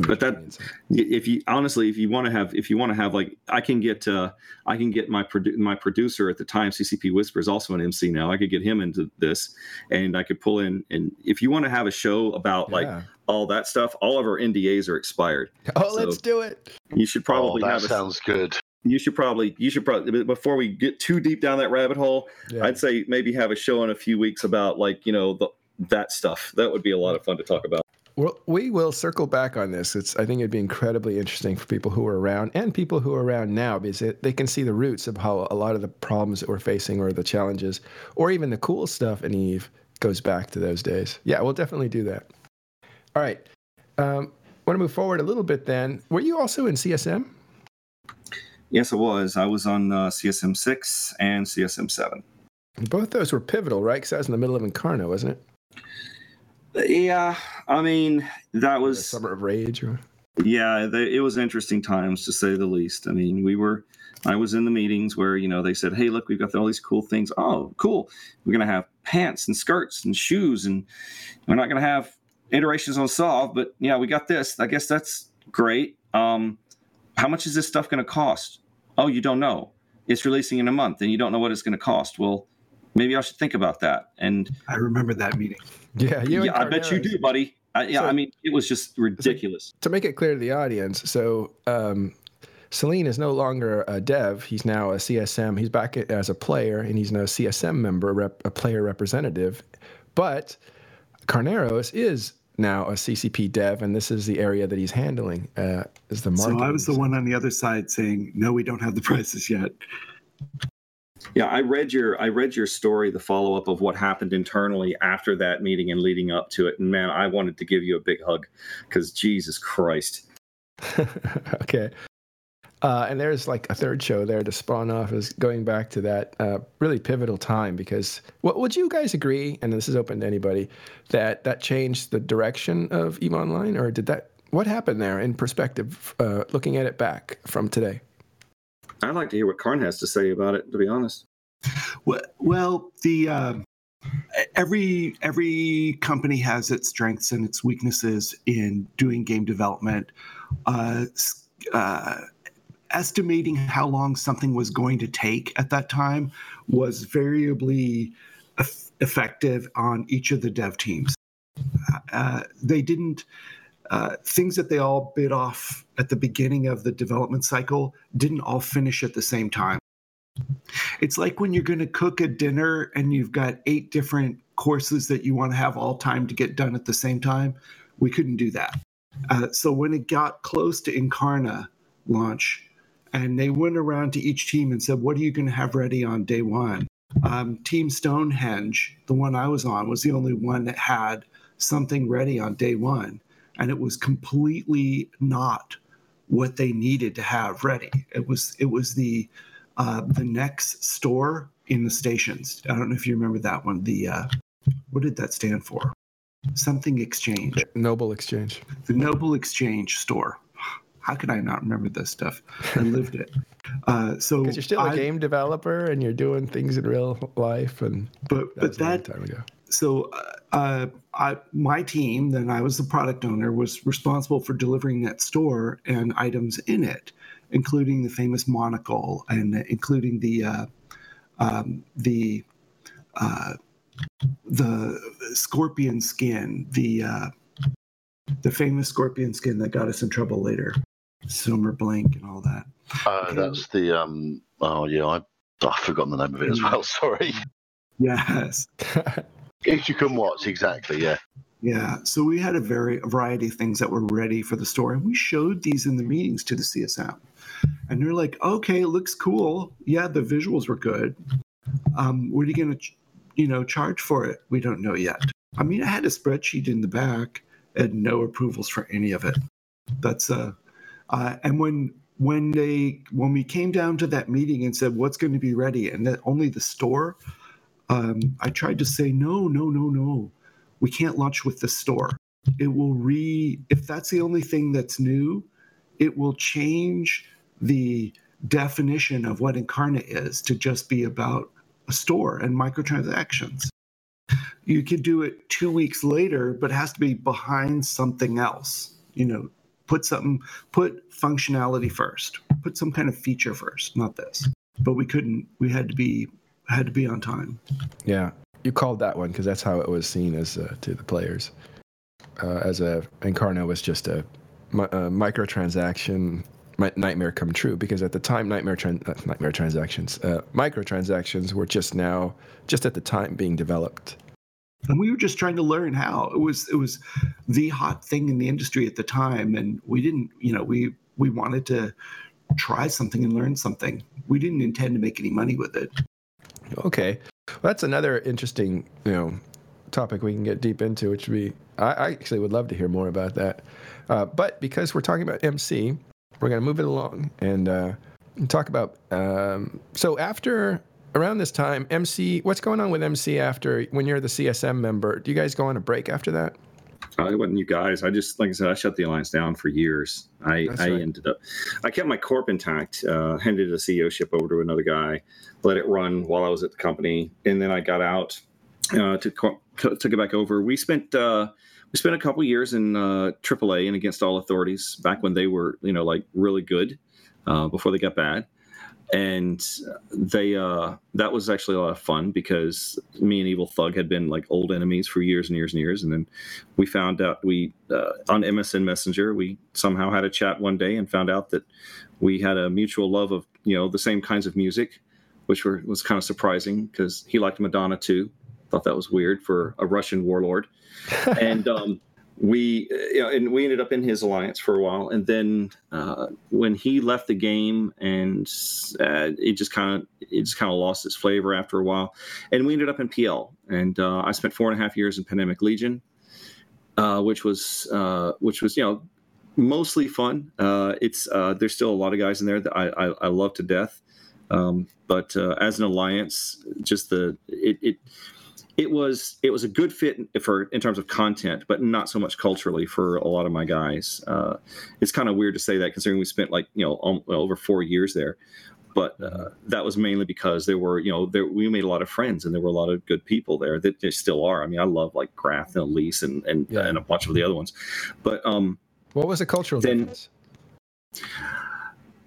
S3: but that if you honestly if you want to have if you want to have like i can get uh i can get my produ- my producer at the time ccp whisper is also an mc now i could get him into this and i could pull in and if you want to have a show about yeah. like all that stuff all of our ndas are expired.
S1: Oh so let's do it.
S3: you should probably
S5: oh, that
S3: have
S5: sounds a, good.
S3: you should probably you should probably before we get too deep down that rabbit hole yeah. i'd say maybe have a show in a few weeks about like you know the that stuff. That would be a lot of fun to talk about
S1: well, we will circle back on this. It's, I think it'd be incredibly interesting for people who are around and people who are around now because it, they can see the roots of how a lot of the problems that we're facing or the challenges or even the cool stuff in Eve goes back to those days. Yeah, we'll definitely do that. All right. Um, want to move forward a little bit then. Were you also in CSM?
S3: Yes, I was. I was on uh, CSM six and CSM seven.
S1: Both those were pivotal, right? Because I was in the middle of Incarna, wasn't it?
S3: Yeah, I mean that was
S1: Summer of Rage. Or...
S3: Yeah, they, it was interesting times to say the least. I mean, we were. I was in the meetings where you know they said, "Hey, look, we've got all these cool things. Oh, cool! We're gonna have pants and skirts and shoes, and we're not gonna have iterations on Sov, but yeah, we got this. I guess that's great. Um, how much is this stuff gonna cost? Oh, you don't know. It's releasing in a month, and you don't know what it's gonna cost. Well, maybe I should think about that. And
S2: I remember that meeting.
S1: Yeah,
S3: yeah, I bet you do, buddy. I, yeah, so, I mean, it was just ridiculous.
S1: So to make it clear to the audience, so um, Seleene is no longer a dev. He's now a CSM. He's back as a player, and he's now a CSM member, rep, a player representative. But Carneros is now a CCP dev, and this is the area that he's handling. Uh, is the market.
S2: So I was the one on the other side saying, "No, we don't have the prices yet."
S3: Yeah, I read your I read your story, the follow up of what happened internally after that meeting and leading up to it, and man, I wanted to give you a big hug because Jesus Christ.
S1: okay. Uh, and there's like a third show there to spawn off is going back to that uh, really pivotal time because what would you guys agree? And this is open to anybody that that changed the direction of Eve Online, or did that? What happened there in perspective, uh, looking at it back from today?
S3: I'd like to hear what Karn has to say about it. To be honest,
S2: well, the uh, every every company has its strengths and its weaknesses in doing game development. Uh, uh, estimating how long something was going to take at that time was variably effective on each of the dev teams. Uh, they didn't, uh, things that they all bit off at the beginning of the development cycle didn't all finish at the same time. It's like when you're going to cook a dinner and you've got eight different courses that you want to have all time to get done at the same time. We couldn't do that. Uh, so when it got close to Incarna launch, and they went around to each team and said, "What are you going to have ready on day one?" Um, team Stonehenge, the one I was on, was the only one that had something ready on day one, and it was completely not what they needed to have ready. It was it was the uh, the NeX store in the stations. I don't know if you remember that one. The uh, what did that stand for? Something exchange.
S1: Noble Exchange.
S2: The Noble Exchange store how could I not remember this stuff? I lived it. Uh, so
S1: because you're still a
S2: I,
S1: game developer and you're doing things in real life, and
S2: but that but that time ago. So uh, uh, I, my team, then I was the product owner, was responsible for delivering that store and items in it, including the famous monocle and including the uh, um, the uh, the scorpion skin, the uh, the famous scorpion skin that got us in trouble later. Silver Blink and all that.
S5: Uh, that's the um. Oh yeah, I I've forgotten the name of it as well. Sorry.
S2: Yes.
S5: if you can watch, exactly. Yeah.
S2: Yeah. So we had a very a variety of things that were ready for the store, and we showed these in the meetings to the CSM, and they're like, "Okay, it looks cool. Yeah, the visuals were good. Um, what are you going to, you know, charge for it? We don't know yet. I mean, I had a spreadsheet in the back, and no approvals for any of it. That's uh uh, and when when they when we came down to that meeting and said what's going to be ready and that only the store, um, I tried to say no, no, no, no, we can't launch with the store. It will re if that's the only thing that's new, it will change the definition of what Incarna is to just be about a store and microtransactions. You could do it two weeks later, but it has to be behind something else. You know, put something, put functionality first, put some kind of feature first, not this. But we couldn't. We had to be had to be on time.
S1: Yeah, you called that one because that's how it was seen as uh, to the players. Uh, as a Incarna was just a, a microtransaction nightmare come true because at the time nightmare tran- uh, nightmare transactions uh, microtransactions were just now just at the time being developed.
S2: And we were just trying to learn how. It was it was the hot thing in the industry at the time and we didn't you know we we wanted to try something and learn something. We didn't intend to make any money with it
S1: okay well, that's another interesting you know topic we can get deep into which would be i, I actually would love to hear more about that uh, but because we're talking about mc we're going to move it along and uh, talk about. Um, so after around this time, MC, what's going on with MC after when you're the CSM member? Do you guys go on a break after that?
S3: It wasn't you guys. I just, like I said, I shut the alliance down for years. I, That's I right. ended up, I kept my corp intact, uh, handed a CEO ship over to another guy, let it run while I was at the company, and then I got out, uh, to took it back over. We spent uh, we spent a couple years in uh, AAA and against all authorities back when they were you know like really good uh, before they got bad and they uh that was actually a lot of fun because me and evil thug had been like old enemies for years and years and years. And then we found out we uh, on msn messenger we somehow had a chat one day and found out that we had a mutual love of you know the same kinds of music which were was kind of surprising because he liked madonna too. Thought that was weird for a russian warlord. And um we you know and we ended up in his alliance for a while. And then uh, when he left the game and uh, it just kind of it just kind of lost its flavor after a while. And we ended up in pl and uh, i spent four and a half years in pandemic legion uh, which was uh, which was you know mostly fun. Uh, it's there's still a lot of guys in there that i i, I love to death. Um, but as an alliance just the it, it it was it was a good fit for in terms of content, but not so much culturally for a lot of my guys. Uh, it's kind of weird to say that considering we spent like you know um, over four years there, but uh, that was mainly because there were you know there, we made a lot of friends and there were a lot of good people there that there still are. I mean, I love like Grath and Elise and and, yeah. and a bunch of the other ones, but um,
S1: what was the cultural then, difference?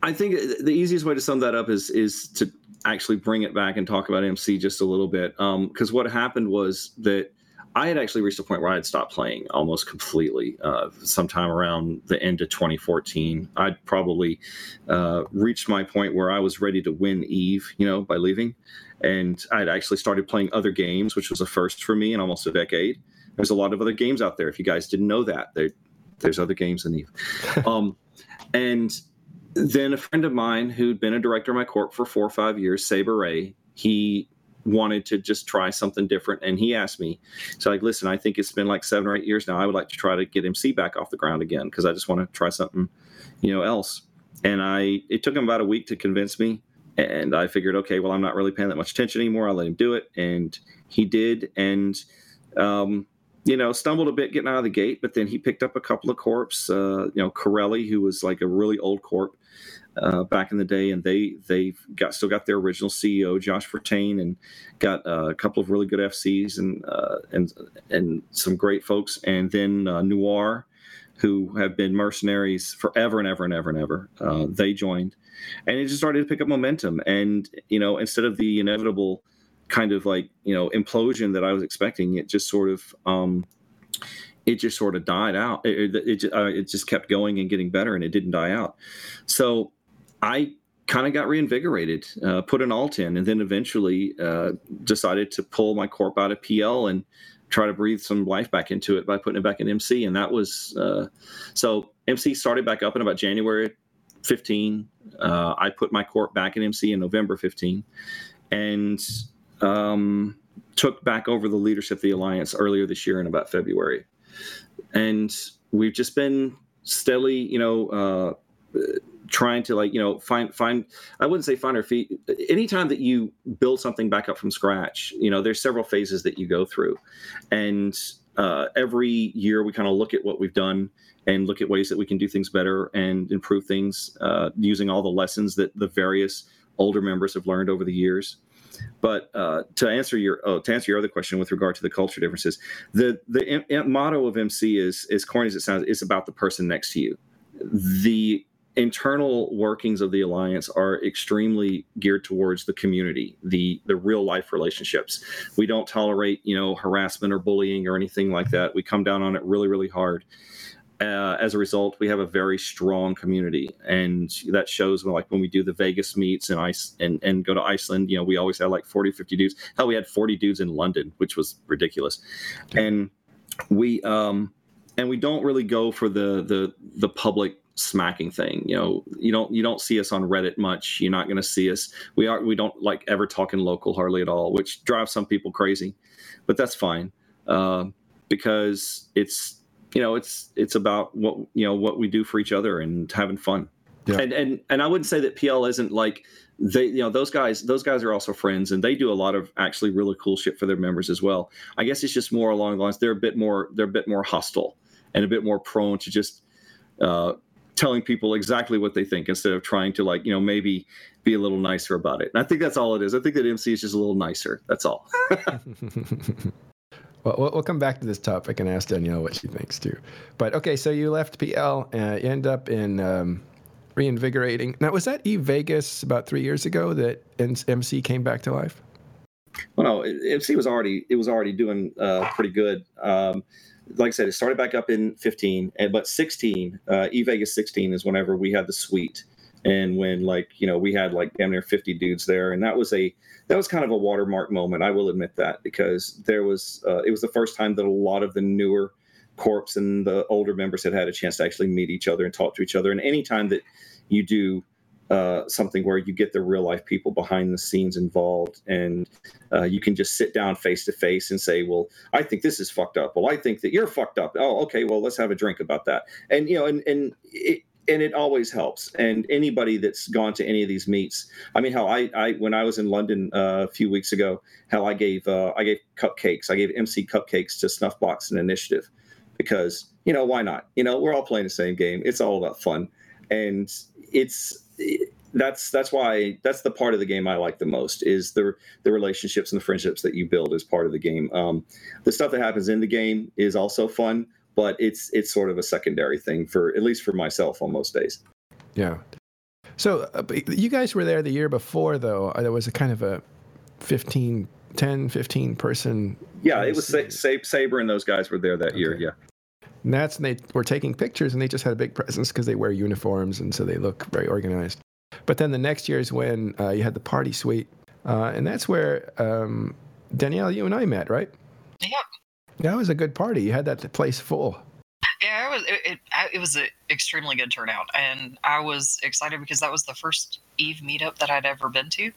S3: I think the easiest way to sum that up is is to actually bring it back and talk about MC just a little bit. Because um, what happened was that I had actually reached a point where I had stopped playing almost completely. Uh, sometime around the end of 2014, I'd probably uh, reached my point where I was ready to win Eve, you know, by leaving. And I'd actually started playing other games, which was a first for me in almost a decade. There's a lot of other games out there. If you guys didn't know that, there, there's other games than Eve. um, and then a friend of mine who'd been a director of my corp for four or five years, Saber Ray, he wanted to just try something different. And he asked me, so like, listen, I think it's been like seven or eight years now. I would like to try to get MC back off the ground again because I just want to try something, you know, else. And I, it took him about a week to convince me. And I figured, okay, well, I'm not really paying that much attention anymore. I'll let him do it. And he did. And, um, you know, stumbled a bit getting out of the gate, but then he picked up a couple of corps. Uh, you know, Corelli, who was like a really old corp, uh, back in the day, and they they got still got their original CEO Josh Vertain, and got uh, a couple of really good FCs and uh, and and some great folks, and then uh, Noir, who have been mercenaries forever and ever and ever and ever. Uh, they joined, and it just started to pick up momentum, and you know instead of the inevitable kind of like you know implosion that I was expecting, it just sort of um, it just sort of died out. It, it, it, uh, it, just kept going and getting better, and it didn't die out. So I kind of got reinvigorated, uh, put an alt in, and then eventually uh, decided to pull my corp out of PL and try to breathe some life back into it by putting it back in MC. And that was uh, so MC started back up in about January 15. Uh, I put my corp back in MC in November 15, and um, took back over the leadership of the alliance earlier this year in about February. And we've just been steadily, you know, uh, trying to like you know find find i wouldn't say find our feet. Anytime that you build something back up from scratch you know there's several phases that you go through. And uh, every year we kind of look at what we've done and look at ways that we can do things better and improve things uh, using all the lessons that the various older members have learned over the years but uh, to answer your oh, to answer your other question with regard to the culture differences, the the M- motto of MC is as corny as it sounds, it's about the person next to you. The internal workings of the alliance are extremely geared towards the community the the real life relationships. We don't tolerate you know harassment or bullying or anything like that. We come down on it really really hard uh, as a result, we have a very strong community, and that shows when, like when we do the Vegas meets and ice and, and go to Iceland. You know, we always have like 40, 50 dudes. Hell, we had 40 dudes in London, which was ridiculous. And we um and we don't really go for the the the public smacking thing. You know, you don't you don't see us on Reddit much. You're not going to see us. We are we don't like ever talking local hardly at all, which drives some people crazy, but that's fine uh, because it's you know it's it's about what you know what we do for each other and having fun Yeah. And and and I wouldn't say that PL isn't like they you know those guys those guys are also friends and they do a lot of actually really cool shit for their members as well. I guess it's just more along the lines they're a bit more they're a bit more hostile and a bit more prone to just uh, telling people exactly what they think instead of trying to like you know maybe be a little nicer about it. And I think that's all it is. I think that MC is just a little nicer. That's all.
S1: well, we'll come back to this topic and ask Danielle what she thinks too. But okay, so you left PL and you end up in um, reinvigorating. Now, was that Eve Vegas about three years ago that MC came back to life?
S3: Well, no, MC was already it was already doing uh, pretty good. Um, like I said, it started back up in 15, and but 16, uh, E Vegas 16 is whenever we had the suite, and when like you know we had like damn near 50 dudes there, and that was a that was kind of a watermark moment. I will admit that because there was uh, it was the first time that a lot of the newer corps and the older members had had a chance to actually meet each other and talk to each other. And anytime that you do uh, something where you get the real life people behind the scenes involved and uh, you can just sit down face to face and say well i think this is fucked up well i think that you're fucked up oh okay well let's have a drink about that and you know and and it and it always helps. And anybody that's gone to any of these meets i mean how i, I when i was in london uh, a few weeks ago how i gave uh, i gave cupcakes. I gave mc cupcakes to snuffbox and initiative because you know why not? You know we're all playing the same game. It's all about fun. And it's that's that's why that's the part of the game I like the most is the the relationships and the friendships that you build as part of the game. Um, the stuff that happens in the game is also fun, but it's it's sort of a secondary thing for at least for myself on most days.
S1: Yeah. So uh, you guys were there the year before though. Uh, there was a kind of a 15 10 15 person
S3: Yeah, it was Sa- Sa- Saber and those guys were there that okay. year, yeah.
S1: And that's and they were taking pictures and they just had a big presence because they wear uniforms and so they look very organized. But then the next year is when uh, you had the party suite, uh, and that's where um, Danielle, you and I met, right?
S6: Yep.
S1: That was a good party. You had that place full.
S6: Yeah, it was. It, it, it was an extremely good turnout, and I was excited because that was the first Eve meetup that I'd ever been to.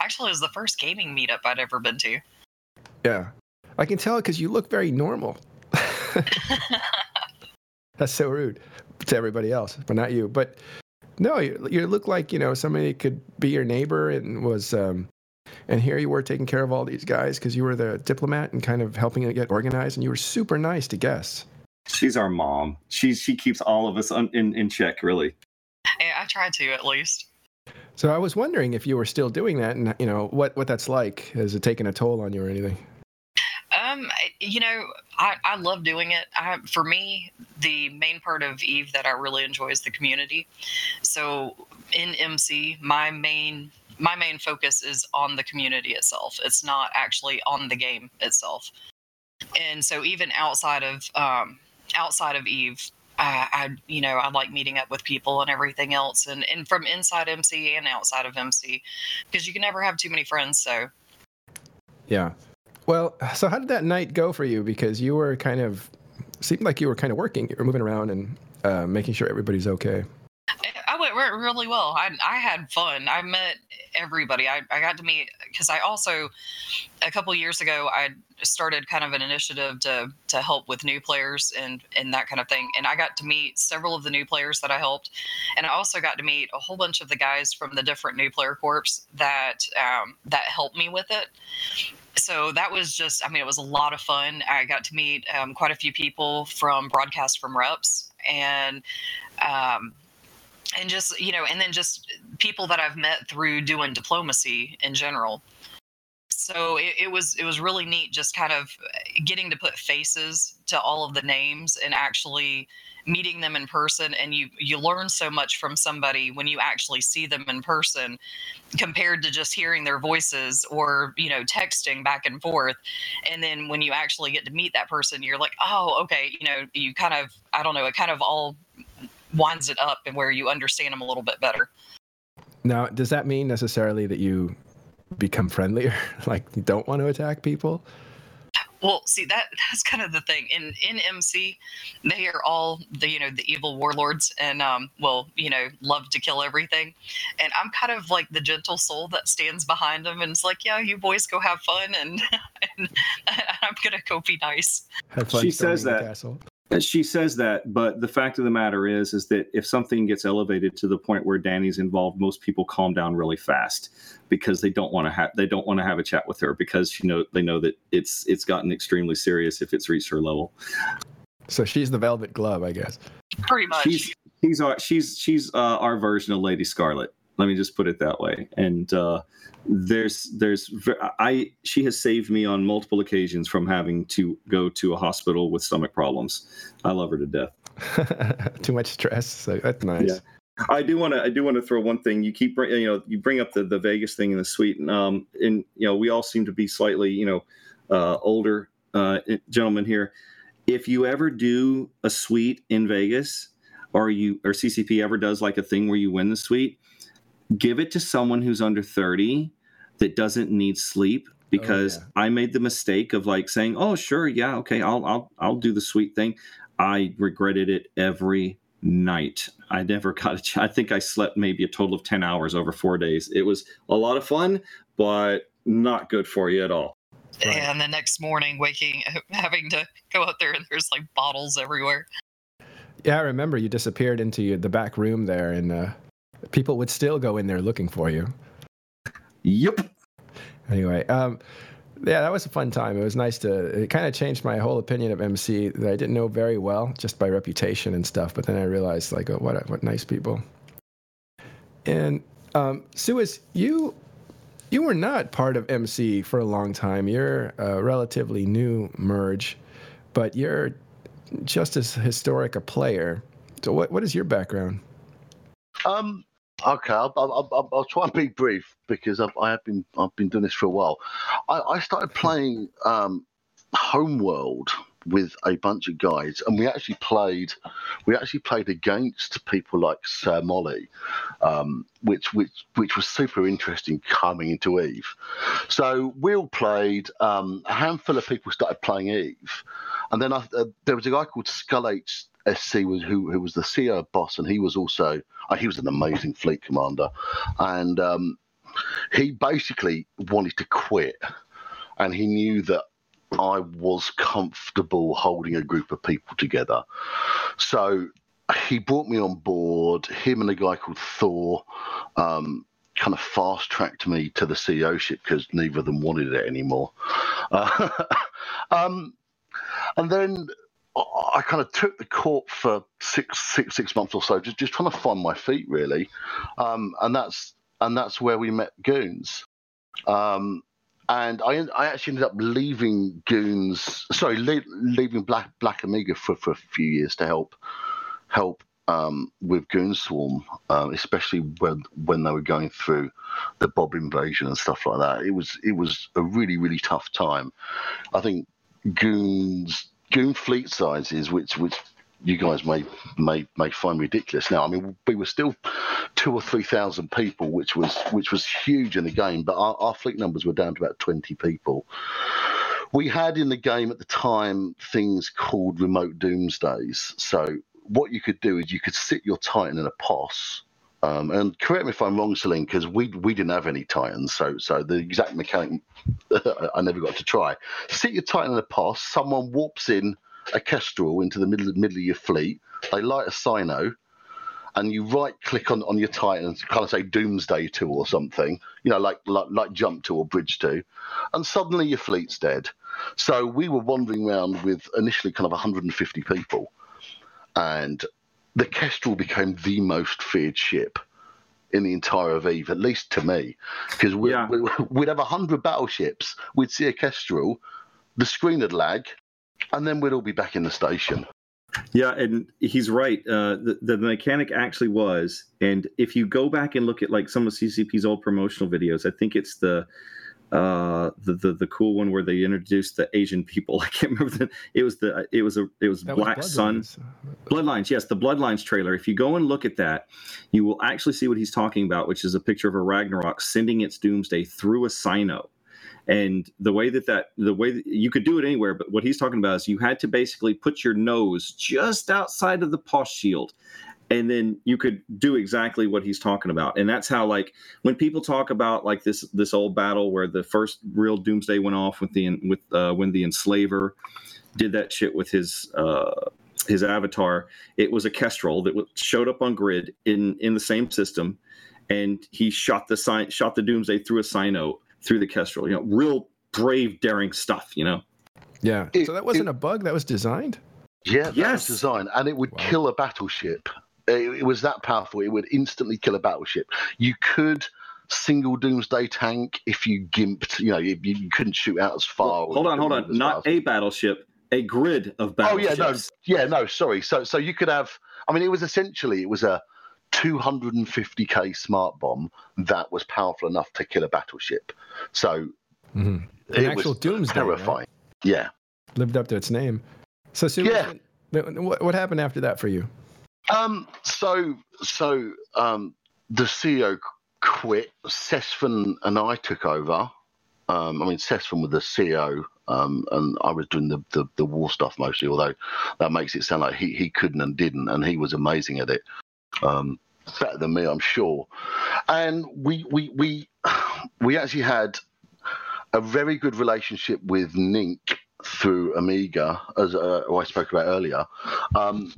S6: Actually, it was the first gaming meetup I'd ever been to.
S1: Yeah, I can tell because you look very normal. That's so rude to everybody else, but not you. But no, you, you look like you know somebody could be your neighbor and was. Um, and here you were taking care of all these guys because you were the diplomat and kind of helping it get organized, and you were super nice to guests.
S3: She's our mom. She's she keeps all of us un, in in check, really.
S6: Yeah, I try to at least.
S1: So I was wondering if you were still doing that, and you know what what that's like. Has it taken a toll on you or anything?
S6: Um, you know, I, I love doing it. I, for me, the main part of Eve that I really enjoy is the community. So in MC, my main my main focus is on the community itself. It's not actually on the game itself. And so even outside of um, outside of Eve, I, I, you know I like meeting up with people and everything else, and and from inside MC and outside of MC, because you can never have too many friends. So
S1: yeah, well, so how did that night go for you? Because you were kind of seemed like you were kind of working, you were moving around and uh, making sure everybody's okay.
S6: Went really well. I I had fun. I met everybody. I, I got to meet because I also a couple years ago I started kind of an initiative to to help with new players and and that kind of thing. And I got to meet several of the new players that I helped, and I also got to meet a whole bunch of the guys from the different new player corps that um, that helped me with it so that was just i mean it was a lot of fun i got to meet um, quite a few people from Broadcast4Reps and um, and just you know and then just people that i've met through doing diplomacy in general. So it, it, was it was really neat just kind of uh, getting to put faces to all of the names and actually meeting them in person. And you you learn so much from somebody when you actually see them in person compared to just hearing their voices or you know texting back and forth. And then when you actually get to meet that person you're like oh okay you know you kind of i don't know it kind of all winds it up and where you understand them a little bit better
S1: now does that mean necessarily that you become friendlier like you don't want to attack people
S6: well, see that that's kind of the thing. In in MC, they are all the you know the evil warlords and um well you know love to kill everything, and I'm kind of like the gentle soul that stands behind them and it's like yeah you boys go have fun and, and I'm gonna go be nice.
S3: Have fun she says that. She says that, but the fact of the matter is, is that if something gets elevated to the point where Danny's involved, most people calm down really fast because they don't want to have they don't want to have a chat with her because you know they know that it's it's gotten extremely serious if it's reached her level.
S1: So she's the Velvet Glove, I guess.
S6: Pretty much.
S3: She's she's our she's she's uh, our version of Lady Scarlet. Let me just put it that way. And uh, there's there's I she has saved me on multiple occasions from having to go to a hospital with stomach problems. I love her to death.
S1: Too much stress. So that's nice. Yeah.
S3: I do want to. I do want to throw one thing. You keep, you know, you bring up the the Vegas thing in the suite, and um, and you know, we all seem to be slightly, you know, uh, older uh, gentlemen here. If you ever do a suite in Vegas, or you or CCP ever does like a thing where you win the suite, give it to someone who's under 30 that doesn't need sleep because oh, yeah. I made the mistake of like saying, "Oh, sure, yeah, okay, I'll I'll I'll do the suite thing." I regretted it every night. I never got a ch- I think I slept maybe a total of 10 hours over 4 days. It was a lot of fun, but not good for you at all.
S6: Right. And the next morning waking having to go out there and there's like bottles everywhere.
S1: Yeah, I remember you disappeared into the back room there and uh people would still go in there looking for you.
S3: Yep.
S1: Anyway, um, yeah, that was a fun time. It was nice to. It kind of changed my whole opinion of MC that I didn't know very well, just by reputation and stuff. But then I realized, like, oh, what what nice people. And um, Suis, you you were not part of MC for a long time. You're a relatively new merge, but you're just as historic a player. So, what what is your background?
S5: Um, Okay, I'll, I'll, I'll, try and be brief because I've, I have been I've been doing this for a while. I, I started playing um, Homeworld with a bunch of guys, and we actually played we actually played against people like Sir Molly, um, which which which was super interesting coming into Eve. So we all played. Um, a handful of people started playing Eve, and then I, uh, there was a guy called Skull H SC was who who was the CEO boss, and he was also uh, he was an amazing fleet commander, and um, he basically wanted to quit, and he knew that I was comfortable holding a group of people together, so he brought me on board. Him and a guy called Thor. Um, kind of fast tracked me to the CEO ship because neither of them wanted it anymore. Uh, um, and then I kind of took the court for six, six, six months or so, just just trying to find my feet really, um, and that's and that's where we met Goons. Um, and I, I actually ended up leaving Goons, sorry, leaving Black Black Omega for, for a few years to help help um, with Goonswarm, um, especially when when they were going through the Bob invasion and stuff like that. It was it was a really really tough time. I think Goons Goon fleet sizes, which which you guys may may may find ridiculous now. I mean, we were still two or three thousand people, which was which was huge in the game, but our, our fleet numbers were down to about twenty people. We had in the game at the time things called remote doomsdays. So what you could do is you could sit your Titan in a POS. Um, and correct me if I'm wrong, Seleene, because we we didn't have any Titans, so so the exact mechanic I never got to try. Sit your Titan in a POS, someone warps in a Kestrel into the middle, middle of your fleet, they light a Cyno, and you right click on, on your Titan and kind of say Doomsday 2 or something, you know, like, like, like Jump 2 or Bridge 2, and suddenly your fleet's dead. So we were wandering around with initially kind of 150 people, and the Kestrel became the most feared ship in the entire of Eve, at least to me, because we, yeah. we, would have 100 battleships, we'd see a Kestrel, the screen would lag, and then we'd all be back in the station.
S3: Yeah, and he's right. Uh, the, the mechanic actually was, and if you go back and look at like some of CCP's old promotional videos, I think it's the uh the, the the cool one where they introduced the asian people. I can't remember the it was the it was a it was that black was sun. Bloodlines. Yes the bloodlines trailer. If you go and look at that you will actually see what he's talking about which is a picture of a ragnarok sending its doomsday through a cyno. And the way that that the way that you could do it anywhere but what he's talking about is you had to basically put your nose just outside of the POS shield and then you could do exactly what he's talking about and that's how like when people talk about like this this old battle where the first real doomsday went off with the with uh, when the enslaver did that shit with his uh his avatar, it was a Kestrel that showed up on grid in in the same system, and he shot the sign, shot the Doomsday through a Cyno through the Kestrel. You know, real brave, daring stuff. You know.
S1: Yeah. It, so that wasn't it, a bug. That was designed.
S5: Yeah, that yes. was designed, and it would wow. kill a battleship. It, it was that powerful. It would instantly kill a battleship. You could single doomsday tank if you gimped you know you, you couldn't shoot out as far
S3: well, hold on hold on not a battleship a grid of battleships.
S5: Oh yeah, no, yeah, no. Sorry. So so you could have. I mean, it was essentially it was a 250k smart bomb that was powerful enough to kill a battleship. So
S1: mm-hmm. it actual was doomsday, terrifying. Right?
S5: Yeah,
S1: lived up to its name. So, so yeah, what, what happened after that for you?
S5: Um. So so um the CEO quit. Sesfan and I took over. Um, I mean, Sesfan was the CEO um, and I was doing the, the, the, war stuff mostly, although that makes it sound like he, he couldn't and didn't, and he was amazing at it. Um, better than me, I'm sure. And we we we we actually had a very good relationship with Nink through Amiga, as uh, I spoke about earlier. Um,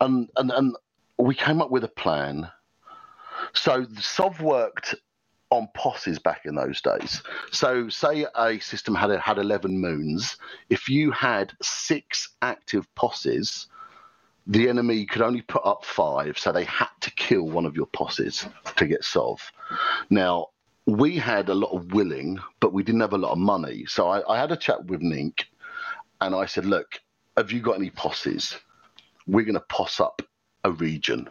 S5: and, and and we came up with a plan. So Sov worked on posses back in those days. So, say a system had had eleven moons. If you had six active posses, the enemy could only put up five, so they had to kill one of your posses to get Sov. Now, we had a lot of willing, but we didn't have a lot of money. So I, I had a chat with Nink, and I said, "Look, have you got any posses? We're going to poss up a region."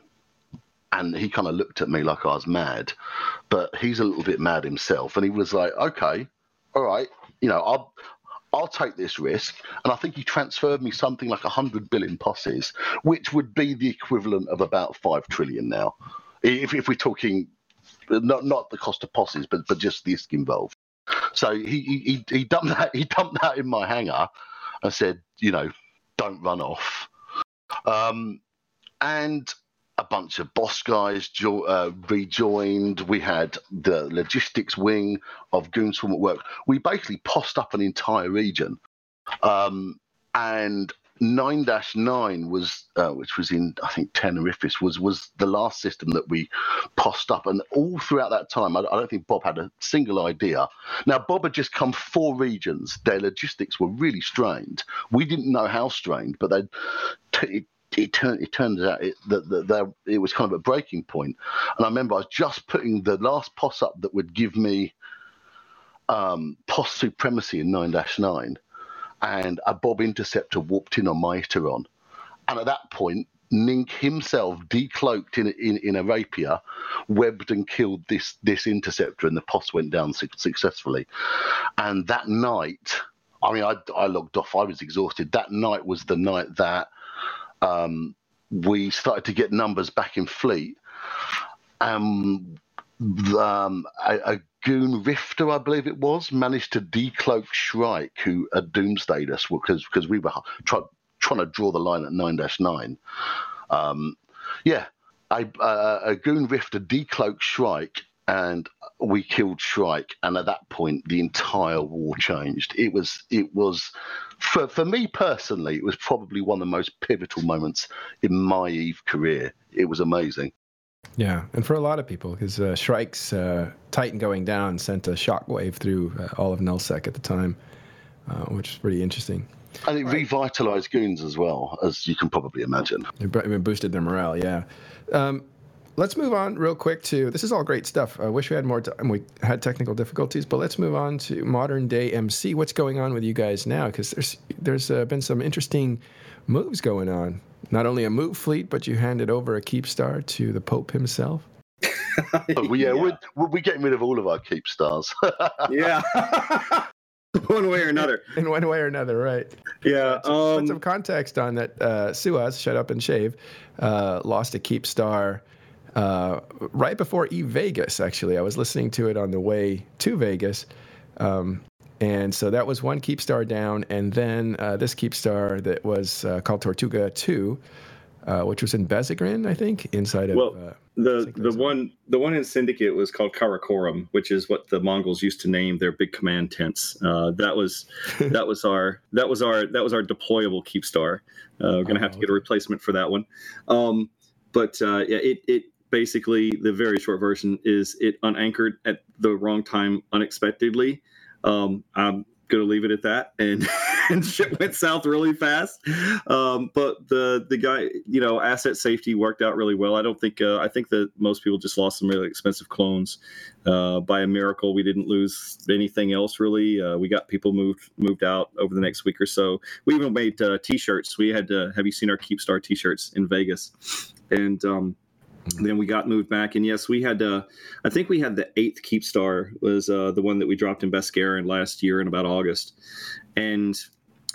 S5: and he kind of looked at me like I was mad, but he's a little bit mad himself, and he was like, "Okay, all right, you know, I'll." I'll take this risk, and I think he transferred me something like hundred billion posses, which would be the equivalent of about five trillion now, if, if we're talking not not the cost of posses, but but just the risk involved. So he he he dumped that he dumped that in my hangar, and said, you know, don't run off. Um, and a bunch of boss guys jo- uh, rejoined. We had the logistics wing of Goonswarm at work. We basically possed up an entire region. Um, and 9-9 was, uh, which was in I think Tenerifis, was was the last system that we possed up, and all throughout that time, I, I, don't think Bob had a single idea. Now Bob had just come four regions; their logistics were really strained. We didn't know how strained, but they t- it turned it turns out it, that, that, that it was kind of a breaking point. And I remember I was just putting the last poss up that would give me um, poss supremacy in 9-9, and a Bob interceptor warped in on my Iteron. And at that point, Nink himself, decloaked in, in, in a rapier, webbed and killed this this interceptor, and the poss went down su- successfully. And that night, I mean, I, I logged off. I was exhausted. That night was the night that um, we started to get numbers back in fleet. Um, um, a, a, goon rifter, I believe it was, managed to decloak Shrike, who had doomsdayed us because because we were try, trying to draw the line at nine nine. Um, yeah, a, a, a goon rifter decloaked Shrike and we killed Shrike, and at that point, the entire war changed. It was, it was, for for me personally, it was probably one of the most pivotal moments in my Eve career. It was amazing.
S1: Yeah, and for a lot of people, because uh, Shrike's uh, Titan going down sent a shockwave through uh, all of Nullsec at the time, uh, which is pretty interesting.
S5: And it right. revitalized goons as well, as you can probably imagine.
S1: It boosted their morale, yeah. Um, let's move on real quick to this is all great stuff. I wish we had more time. We had technical difficulties, but let's move on to modern day MC. What's going on with you guys now? Because there's there's uh, been some interesting moves going on. Not only a move fleet, but you handed over a Keepstar to the Pope himself.
S5: well, yeah, yeah. We're, we're getting rid of all of our Keepstars.
S3: yeah. one way or another.
S1: In one way or another, right?
S3: Yeah.
S1: So, um, put some context on that. Uh, Suaz, shut up and shave, uh, lost a Keepstar uh, right before E Vegas. Actually, I was listening to it on the way to Vegas, um, and so that was one Keepstar down, and then uh, this Keepstar that was uh, called Tortuga Two uh, which was in Besigran, I think, inside of.
S3: Well, uh, the the one the one in Syndicate was called Karakorum, which is what the Mongols used to name their big command tents. Uh, that was that was our that was our that was our deployable Keepstar. Uh, we're gonna oh, have to get a replacement for that one. Um, but uh, yeah, it it basically the very short version is it unanchored at the wrong time unexpectedly. Um, I'm going to leave it at that. And and shit went south really fast. Um, but the the guy, you know, asset safety worked out really well. I don't think uh, I think that most people just lost some really expensive clones. Uh, by a miracle, we didn't lose anything else really. Uh, we got people moved moved out over the next week or so. We even made uh, t-shirts. We had to, have you seen our Keepstar t-shirts in Vegas? And um, then we got moved back, and yes, we had. Uh, I think we had the eighth Keepstar was uh, the one that we dropped in Beskaran last year in about August, and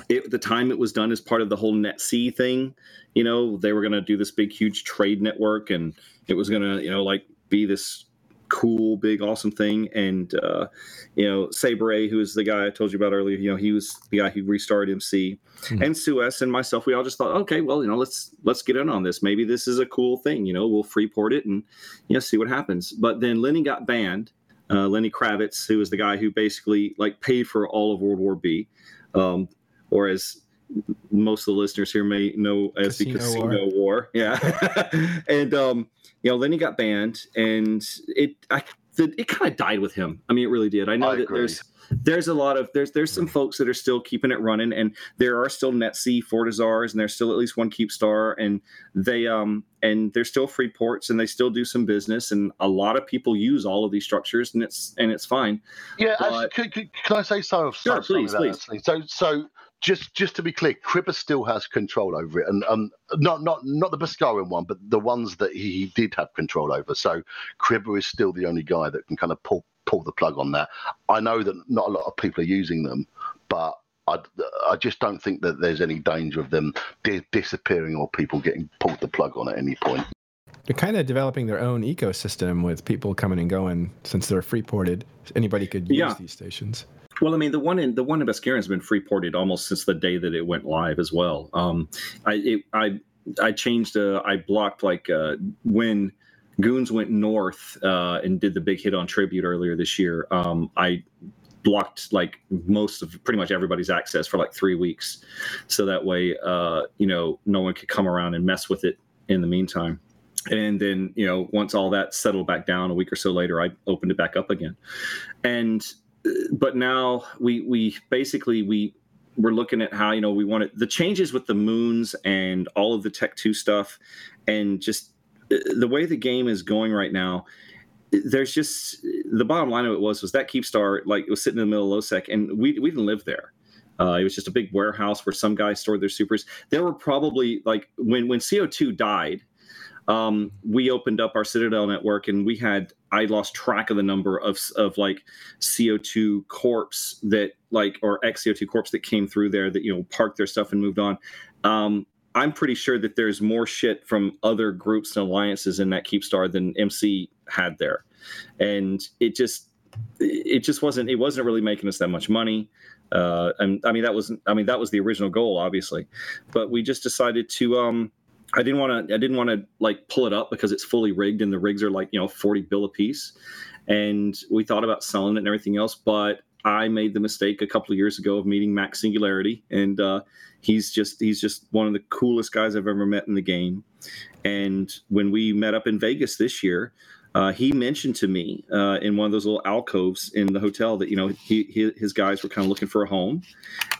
S3: it, the time it was done as part of the whole Net NetC thing. You know, they were going to do this big, huge trade network, and it was going to, you know, like be this cool, big, awesome thing. And uh, you know, Sabre, who is the guy I told you about earlier, you know, he was the guy who restarted MC, mm-hmm. and Suez and myself. We all just thought, okay, well, you know, let's let's get in on this. Maybe this is a cool thing. You know, we'll freeport it and you know see what happens. But then Lenny got banned. Uh, Lenny Kravitz, who was the guy who basically like paid for all of World War Bee, um, or as most of the listeners here may know as Casino the Casino War. War. Yeah, and um, you know, then he got banned, and it I, it kind of died with him. I mean, it really did. I know I that agree. there's there's a lot of there's there's some folks that are still keeping it running, and there are still NetC Fortizars, and there's still at least one Keepstar, and they um and there's still free ports, and they still do some business, and a lot of people use all of these structures, and it's and it's fine.
S5: Yeah, but, actually, can, can, I say so?
S3: Sure, please, please.
S5: So so just just to be clear, Cribber still has control over it, and um, not not not the Beskarian one, but the ones that he did have control over. So Cribber is still the only guy that can kind of pull pull the plug on that. I know that not a lot of people are using them, but I, I just don't think that there's any danger of them di- disappearing or people getting pulled the plug on at any point.
S1: They're kind of developing their own ecosystem with people coming and going since they're free ported. Anybody could use yeah. these stations.
S3: Well, I mean, the one in the one in Beskaran has been free ported almost since the day that it went live as well. Um, I it, I I changed. Uh, I blocked like uh, when Goons went north uh, and did the big hit on Tribute earlier this year. Um, I blocked like most of pretty much everybody's access for like three weeks, so that way uh, you know no one could come around and mess with it in the meantime and then you know once all that settled back down a week or so later i opened it back up again and but now we we basically we we're looking at how you know we wanted the changes with the moons and all of the tech 2 stuff and just uh, the way the game is going right now there's just the bottom line of it was was that keepstar like it was sitting in the middle of lowsec and we, we didn't live there. Uh, it was just a big warehouse where some guys stored their supers. There were probably like when when co2 died um, we opened up our Citadel network and we had I lost track of the number of of like CO2 corps that like or ex CO2 corps that came through there that you know parked their stuff and moved on. Um, I'm pretty sure that there's more shit from other groups and alliances in that Keepstar than MC had there, and it just it just wasn't it wasn't really making us that much money. Uh, and I mean that was I mean that was the original goal, obviously, but we just decided to um, I didn't want to. I didn't want to like pull it up because it's fully rigged, and the rigs are like you know forty bill a piece. And we thought about selling it and everything else, but I made the mistake a couple of years ago of meeting Max Singularity, and uh, he's just he's just one of the coolest guys I've ever met in the game. And when we met up in Vegas this year, uh, he mentioned to me uh, in one of those little alcoves in the hotel that you know he, he, his guys were kind of looking for a home,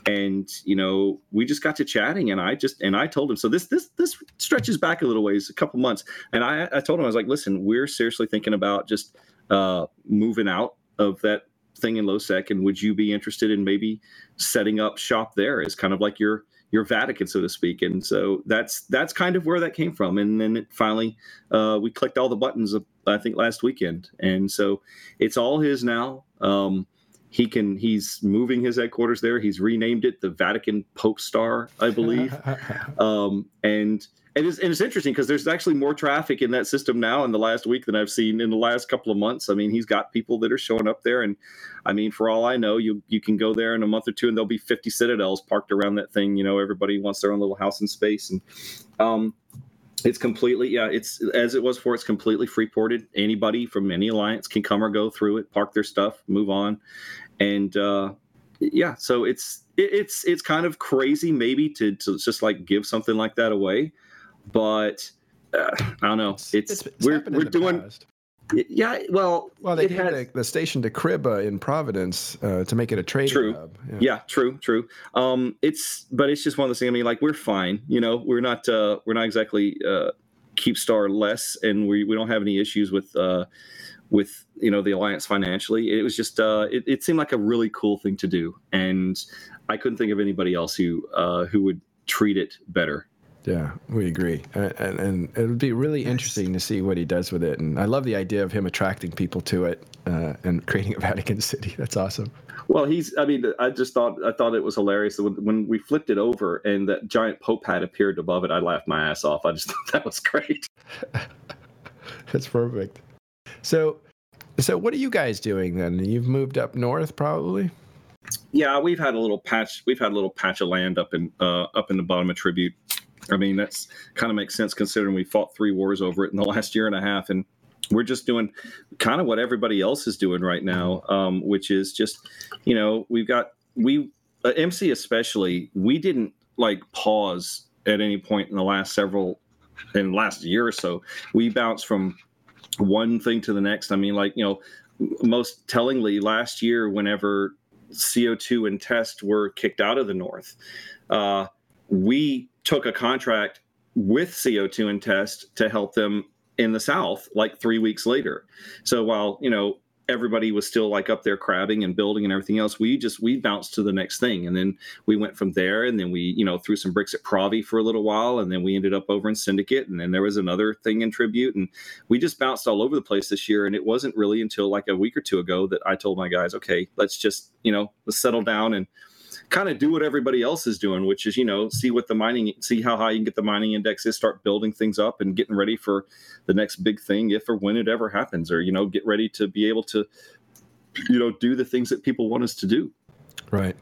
S3: and you know we just got to chatting, and I just and I told him so this this this stretches back a little ways, a couple months, and I I told him I was like, listen, we're seriously thinking about just uh, moving out of that thing in lowsec, and would you be interested in maybe setting up shop there as kind of like your your Vatican, so to speak. And so that's that's kind of where that came from. And then it finally uh, we clicked all the buttons. Of, I think last weekend, and so it's all his now. Um, he can he's moving his headquarters there. He's renamed it the Vatican Pope Star, I believe. um, and and it's, and it's interesting because there's actually more traffic in that system now in the last week than I've seen in the last couple of months. I mean, he's got people that are showing up there, and I mean, for all I know, you you can go there in a month or two, and there'll be 50 citadels parked around that thing. You know, everybody wants their own little house in space, and um, It's completely yeah. It's as it was before. It's completely free ported. Anybody from any alliance can come or go through it, park their stuff, move on, and uh, yeah. So it's it, it's it's kind of crazy maybe to to just like give something like that away, but uh, I don't know. It's, it's, it's we're we're doing. Past. Yeah, well,
S1: well, they had the, the, station to Cribba in Providence uh, to make it a trading
S3: true.
S1: hub.
S3: Yeah. yeah. true, true. Um, it's but it's just one of those things. I mean, like we're fine. You know, we're not uh, we're not exactly uh, Keepstar less, and we we don't have any issues with uh, with you know the alliance financially. It was just uh, it, it seemed like a really cool thing to do, and I couldn't think of anybody else who uh, who would treat it better.
S1: Yeah, we agree, and, and, and, it would be really interesting to see what he does with it. And I love the idea of him attracting people to it uh, and creating a Vatican City. That's awesome.
S3: Well, he's. I mean, I just thought I thought it was hilarious when, when we flipped it over and that giant Pope hat appeared above it. I laughed my ass off. I just thought that was great.
S1: That's perfect. So, so what are you guys doing then? You've moved up north, probably.
S3: Yeah, we've had a little patch. We've had a little patch of land up in uh, up in the bottom of Tribute I mean, that's kind of makes sense considering we fought three wars over it in the last year and a half, and we're just doing kind of what everybody else is doing right now, um, which is just, you know, we've got we uh, MC especially, we didn't like pause at any point in the last several in last year or so. We bounced from one thing to the next. I mean, like you know, most tellingly, last year, whenever CO2 and test were kicked out of the north, uh, we took a contract with CO2 and test to help them in the South like three weeks later. So while, you know, everybody was still like up there crabbing and building and everything else, we just, we bounced to the next thing. And then we went from there and then we, you know, threw some bricks at Provi for a little while. And then we ended up over in Syndicate. And then there was another thing in Tribute. And we just bounced all over the place this year. And it wasn't really until like a week or two ago that I told my guys, okay, let's just, you know, let's settle down and, kind of do what everybody else is doing, which is, you know, see what the mining, see how high you can get the mining index is, start building things up and getting ready for the next big thing, if or when it ever happens, or, you know, get ready to be able to, you know, do the things that people want us to do.
S1: Right.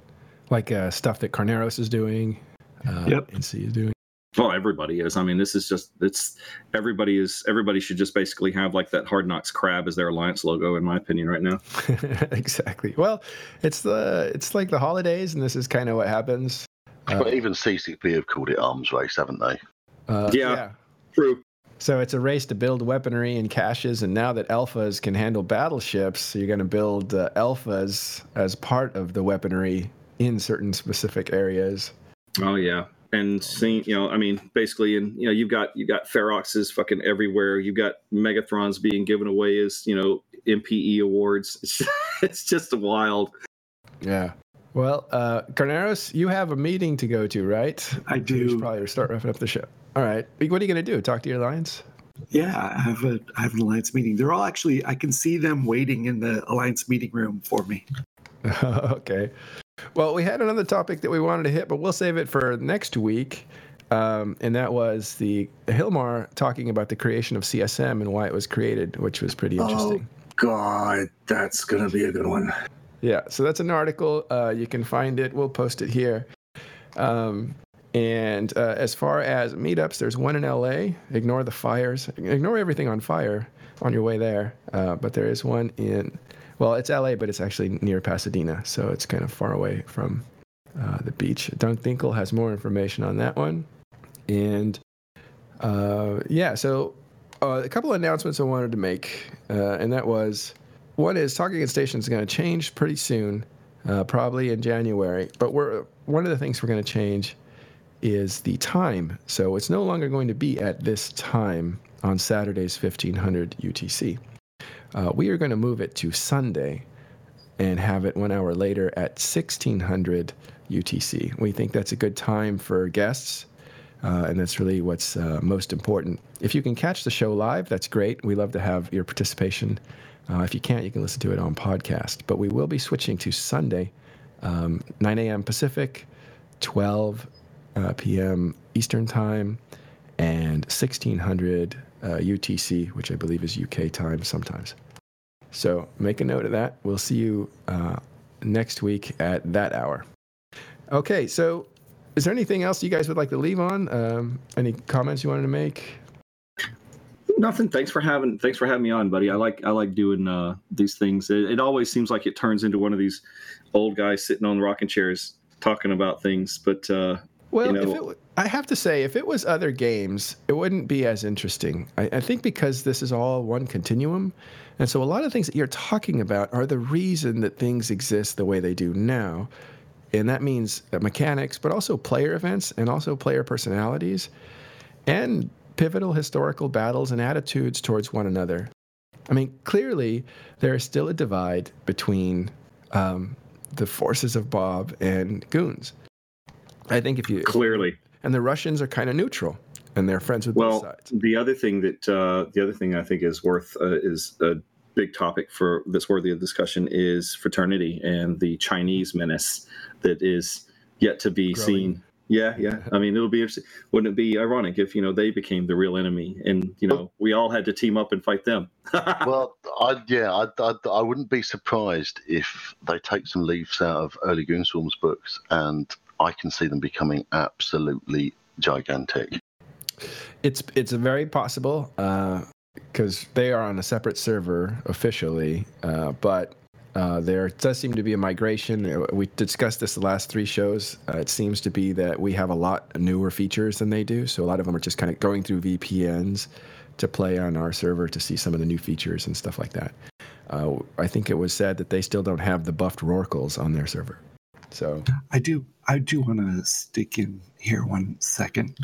S1: Like uh, stuff that Carneros is doing, uh, yep. NC is doing.
S3: Well, everybody is. I mean, this is just it's everybody is everybody should just basically have like that Hard Knocks crab as their alliance logo, in my opinion, right now.
S1: exactly. Well, it's the it's like the holidays, and this is kind of what happens.
S5: But uh, even CCP have called it arms race, haven't they?
S3: Uh, yeah, yeah, true.
S1: So it's a race to build weaponry and caches, and now that alphas can handle battleships, you're going to build uh, alphas as part of the weaponry in certain specific areas.
S3: Oh yeah, and seeing you know i mean basically and you know you've got you've got feroxes fucking everywhere. You've got megathrons being given away as you know mpe awards. It's, it's just wild.
S1: Yeah. Well uh carneros you have a meeting to go to right?
S2: I do
S1: you should probably start wrapping up the show. All right. What are you going to do? Talk to your alliance?
S2: Yeah i have a i have an alliance meeting. They're all actually i can see them waiting in the alliance meeting room for me.
S1: Okay well, we had another topic that we wanted to hit, but we'll save it for next week. Um, and that was the Hilmar talking about the creation of CSM and why it was created, which was pretty interesting.
S2: Oh, God, that's going to be a good one.
S1: Yeah, so that's an article. Uh, you can find it. We'll post it here. Um, and uh, as far as meetups, there's one in LA. Ignore the fires. Ignore everything on fire on your way there. Uh, but there is one in well, it's LA, but it's actually near Pasadena, so it's kind of far away from uh, the beach. Dunk Dinkle has more information on that one. And uh, yeah, so uh, a couple of announcements I wanted to make, uh, and that was one is Talking in Stations is going to change pretty soon, uh, probably in January. But we're one of the things we're going to change is the time. So it's no longer going to be at this time on Saturdays 1500 UTC. Uh, we are going to move it to Sunday and have it one hour later at 1600 UTC. We think that's a good time for guests, uh, and that's really what's uh, most important. If you can catch the show live, that's great. We love to have your participation. Uh, if you can't, you can listen to it on podcast. But we will be switching to Sunday, um, 9 a.m. Pacific, 12 uh, p.m. Eastern Time, and 1600 UTC, uh, which I believe is UK time sometimes. So make a note of that. We'll see you uh, next week at that hour. Okay, so is there anything else you guys would like to leave on? Um, any comments you wanted to make?
S3: Nothing. Thanks for having thanks for having me on, buddy. I like I like doing uh, these things. It, it, always seems like it turns into one of these old guys sitting on rocking chairs talking about things. But uh,
S1: well,
S3: you
S1: know, it, I have to say, if it was other games, it wouldn't be as interesting. I, I think because this is all one continuum, and so a lot of things that you're talking about are the reason that things exist the way they do now, and that means mechanics, but also player events and also player personalities, and pivotal historical battles and attitudes towards one another. I mean, clearly, there is still a divide between um, the forces of Bob and Goons. I think if you
S3: clearly,
S1: and the Russians are kind of neutral, and they're friends with
S3: well,
S1: both sides.
S3: The other thing that uh, the other thing I think is worth uh, is a big topic for that's worthy of discussion is fraternity and the Chinese menace that is yet to be Growing. seen yeah, yeah. I mean, it'll be interesting. Wouldn't it be ironic if you know they became the real enemy, and you know we all had to team up and fight them?
S5: well, I, yeah, I, I, I, wouldn't be surprised if they take some leaves out of early Goonswarm's books, and I can see them becoming absolutely gigantic.
S1: It's it's very possible because uh, they are on a separate server officially, uh, but uh, there does seem to be a migration. Uh, we discussed this the last three shows. Uh, it seems to be that we have a lot newer features than they do. So a lot of them are just kind of going through VPNs to play on our server to see some of the new features and stuff like that. Uh, I think it was said that they still don't have the buffed Rorquals on their server. So
S2: I do. I do want to stick in here one second.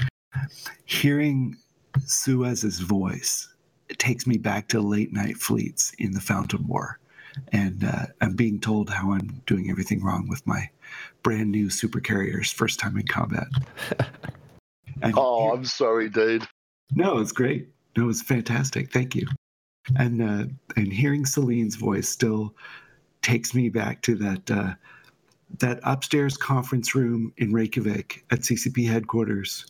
S2: Hearing Suez's voice, it takes me back to late night fleets in the Fountain War and uh, I'm being told how I'm doing everything wrong with my brand new super carriers first time in combat.
S5: oh, here, I'm sorry, dude.
S2: No, it's great. No, it's fantastic. Thank you. And uh, and hearing Seleene's voice still takes me back to that uh, that upstairs conference room in Reykjavik at CCP headquarters,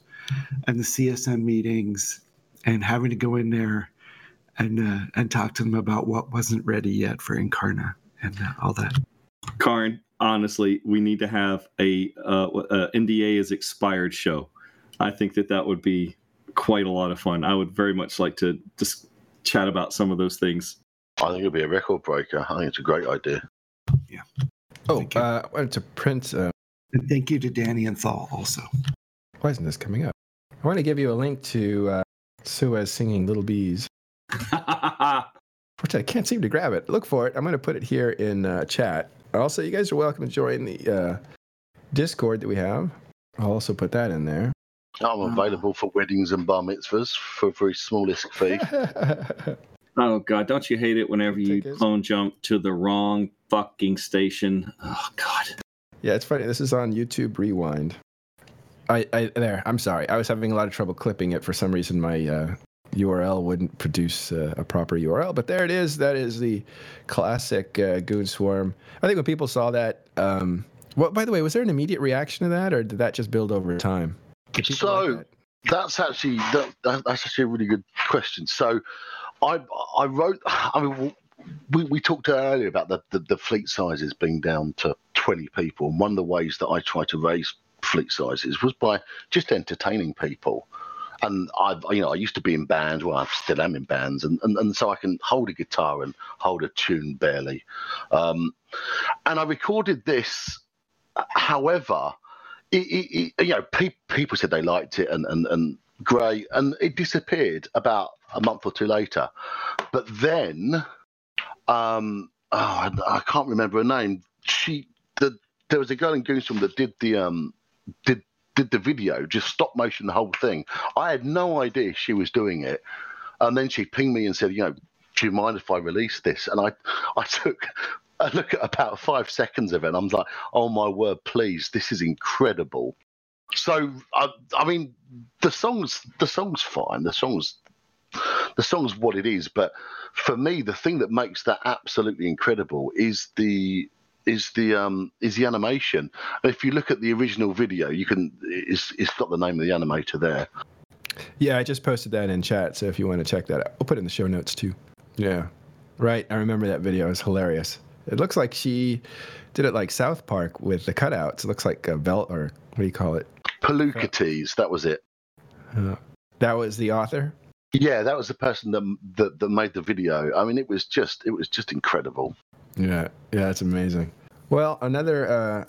S2: and the CSM meetings, and having to go in there and uh, and talk to them about what wasn't ready yet for Incarna and uh, all that.
S3: Karn, honestly, we need to have a uh, uh NDA is expired show. I think that that would be quite a lot of fun. I would very much like to just chat about some of those things.
S5: I think it'd be a record breaker. I think it's a great idea.
S2: Yeah.
S1: Oh, uh, I wanted to print. Uh...
S2: And thank you to Danny and Thal also.
S1: Why isn't this coming up? I want to give you a link to uh, Suez singing Little Bees. Which I can't seem to grab it. Look for it. I'm going to put it here in uh, chat. Also, you guys are welcome to join the uh, Discord that we have. I'll also put that in there.
S5: I'm available for weddings and bar mitzvahs for a very smallest fee.
S3: oh God, don't you hate it whenever you clone jump to the wrong fucking station? Oh God.
S1: Yeah, it's funny. This is on YouTube Rewind. I, I there. I'm sorry. I was having a lot of trouble clipping it for some reason. My uh, URL wouldn't produce uh, a proper URL. But there it is. That is the classic uh, Goonswarm. I think when people saw that, um, well, by the way, was there an immediate reaction to that, or did that just build over time?
S5: So like that? that's actually that, that's actually a really good question. So I I wrote. I mean. We, we talked earlier about the, the, the fleet sizes being down to 20 people. And one of the ways that I try to raise fleet sizes was by just entertaining people and I, you know, I used to be in bands. Well, I still am in bands, and, and, and so I can hold a guitar and hold a tune barely. Um, and I recorded this. However, it, it, it, you know, pe- people said they liked it, and and and great, and it disappeared about a month or two later. But then, um, oh, I, I can't remember her name. She, the, there was a girl in Goonswarm that did the um, did did the video, just stop motion the whole thing. I had no idea she was doing it. And then she pinged me and said, you know, do you mind if I release this? And I, I took a look at about five seconds of it. And I'm like, oh my word, please, this is incredible. So, I, I mean, the song's the song's fine. The song's the song's what it is. But for me, the thing that makes that absolutely incredible is the is the um, is the animation. And If you look at the original video, you can it's it's got the name of the animator there.
S1: Yeah, I just posted that in chat, so if you want to check that out, I'll put it in the show notes too. Yeah, right. I remember that video. It was hilarious. It looks like she did it like South Park with the cutouts. It looks like a belt or what do you call it?
S5: Palookatees. That was it.
S1: Uh, that was the author.
S5: Yeah, that was the person that, that that made the video. I mean, it was just it was just incredible.
S1: Yeah, yeah, it's amazing. Well, another uh,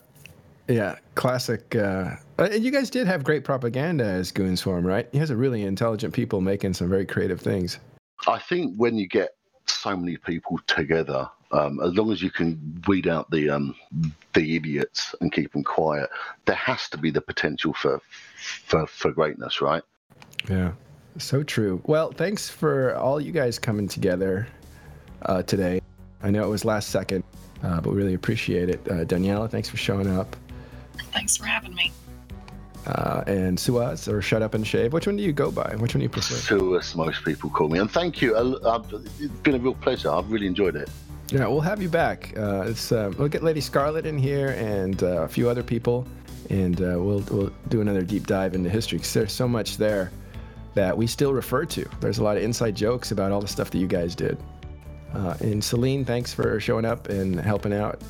S1: yeah, classic. Uh, you guys did have great propaganda as Goonswarm, right? You guys are really intelligent people making some very creative things.
S5: I think when you get so many people together, um, as long as you can weed out the um, the idiots and keep them quiet, there has to be the potential for for, for greatness, right?
S1: Yeah, so true. Well, thanks for all you guys coming together uh, today. I know it was last second, uh, but we really appreciate it. Uh, Daniela, thanks for showing up.
S6: Thanks for having me.
S1: Uh, and Suaz or Shut Up and Shave. Which one do you go by? Which one do you prefer?
S5: Suaz, most people call me. And thank you. I, it's been a real pleasure. I've really enjoyed it.
S1: Yeah, we'll have you back. Uh, it's uh, we'll get Lady Scarlet in here and uh, a few other people, and uh, we'll we'll do another deep dive into history because there's so much there that we still refer to. There's a lot of inside jokes about all the stuff that you guys did. Uh, and Seleene, thanks for showing up and helping out.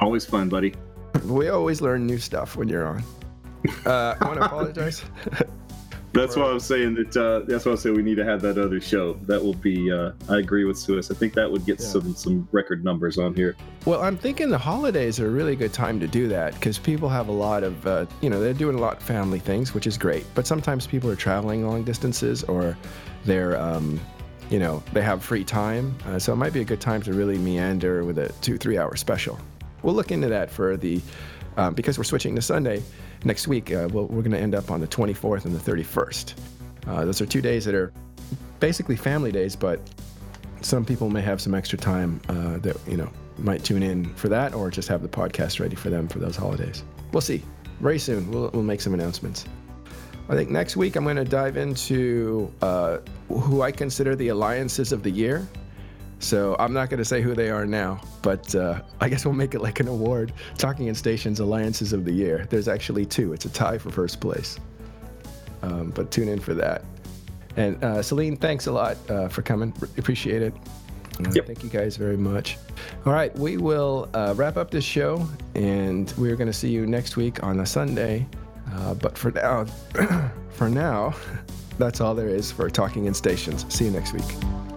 S3: Always fun, buddy.
S1: We always learn new stuff when you're on. Uh, I want to apologize.
S3: That's why I'm saying that. Uh, that's why I say we need to have that other show. That will be. Uh, I agree with Suis. I think that would get yeah. some some record numbers on here.
S1: Well, I'm thinking the holidays are a really good time to do that because people have a lot of, uh, you know, they're doing a lot of family things, which is great. But sometimes people are traveling long distances or they're, um, you know, they have free time. Uh, so it might be a good time to really meander with a two three hour special. We'll look into that for the um, because we're switching to Sunday next week. Uh, we we are going to end up on the 24th and the 31st. Uh, those are two days that are basically family days, but some people may have some extra time uh, that you know might tune in for that, or just have the podcast ready for them for those holidays. We'll see. Very soon, we'll, we'll make some announcements. I think next week I'm going to dive into uh, who I consider the alliances of the year. So I'm not going to say who they are now, but uh, I guess we'll make it like an award. Talking in Stations Alliances of the Year. There's actually two. It's a tie for first place. Um, but tune in for that. And uh, Seleene, thanks a lot uh, for coming. Appreciate it. Uh, yep. Thank you guys very much. All right, we will uh, wrap up this show, and we're going to see you next week on a Sunday. Uh, but for now, for now, that's all there is for Talking in Stations. See you next week.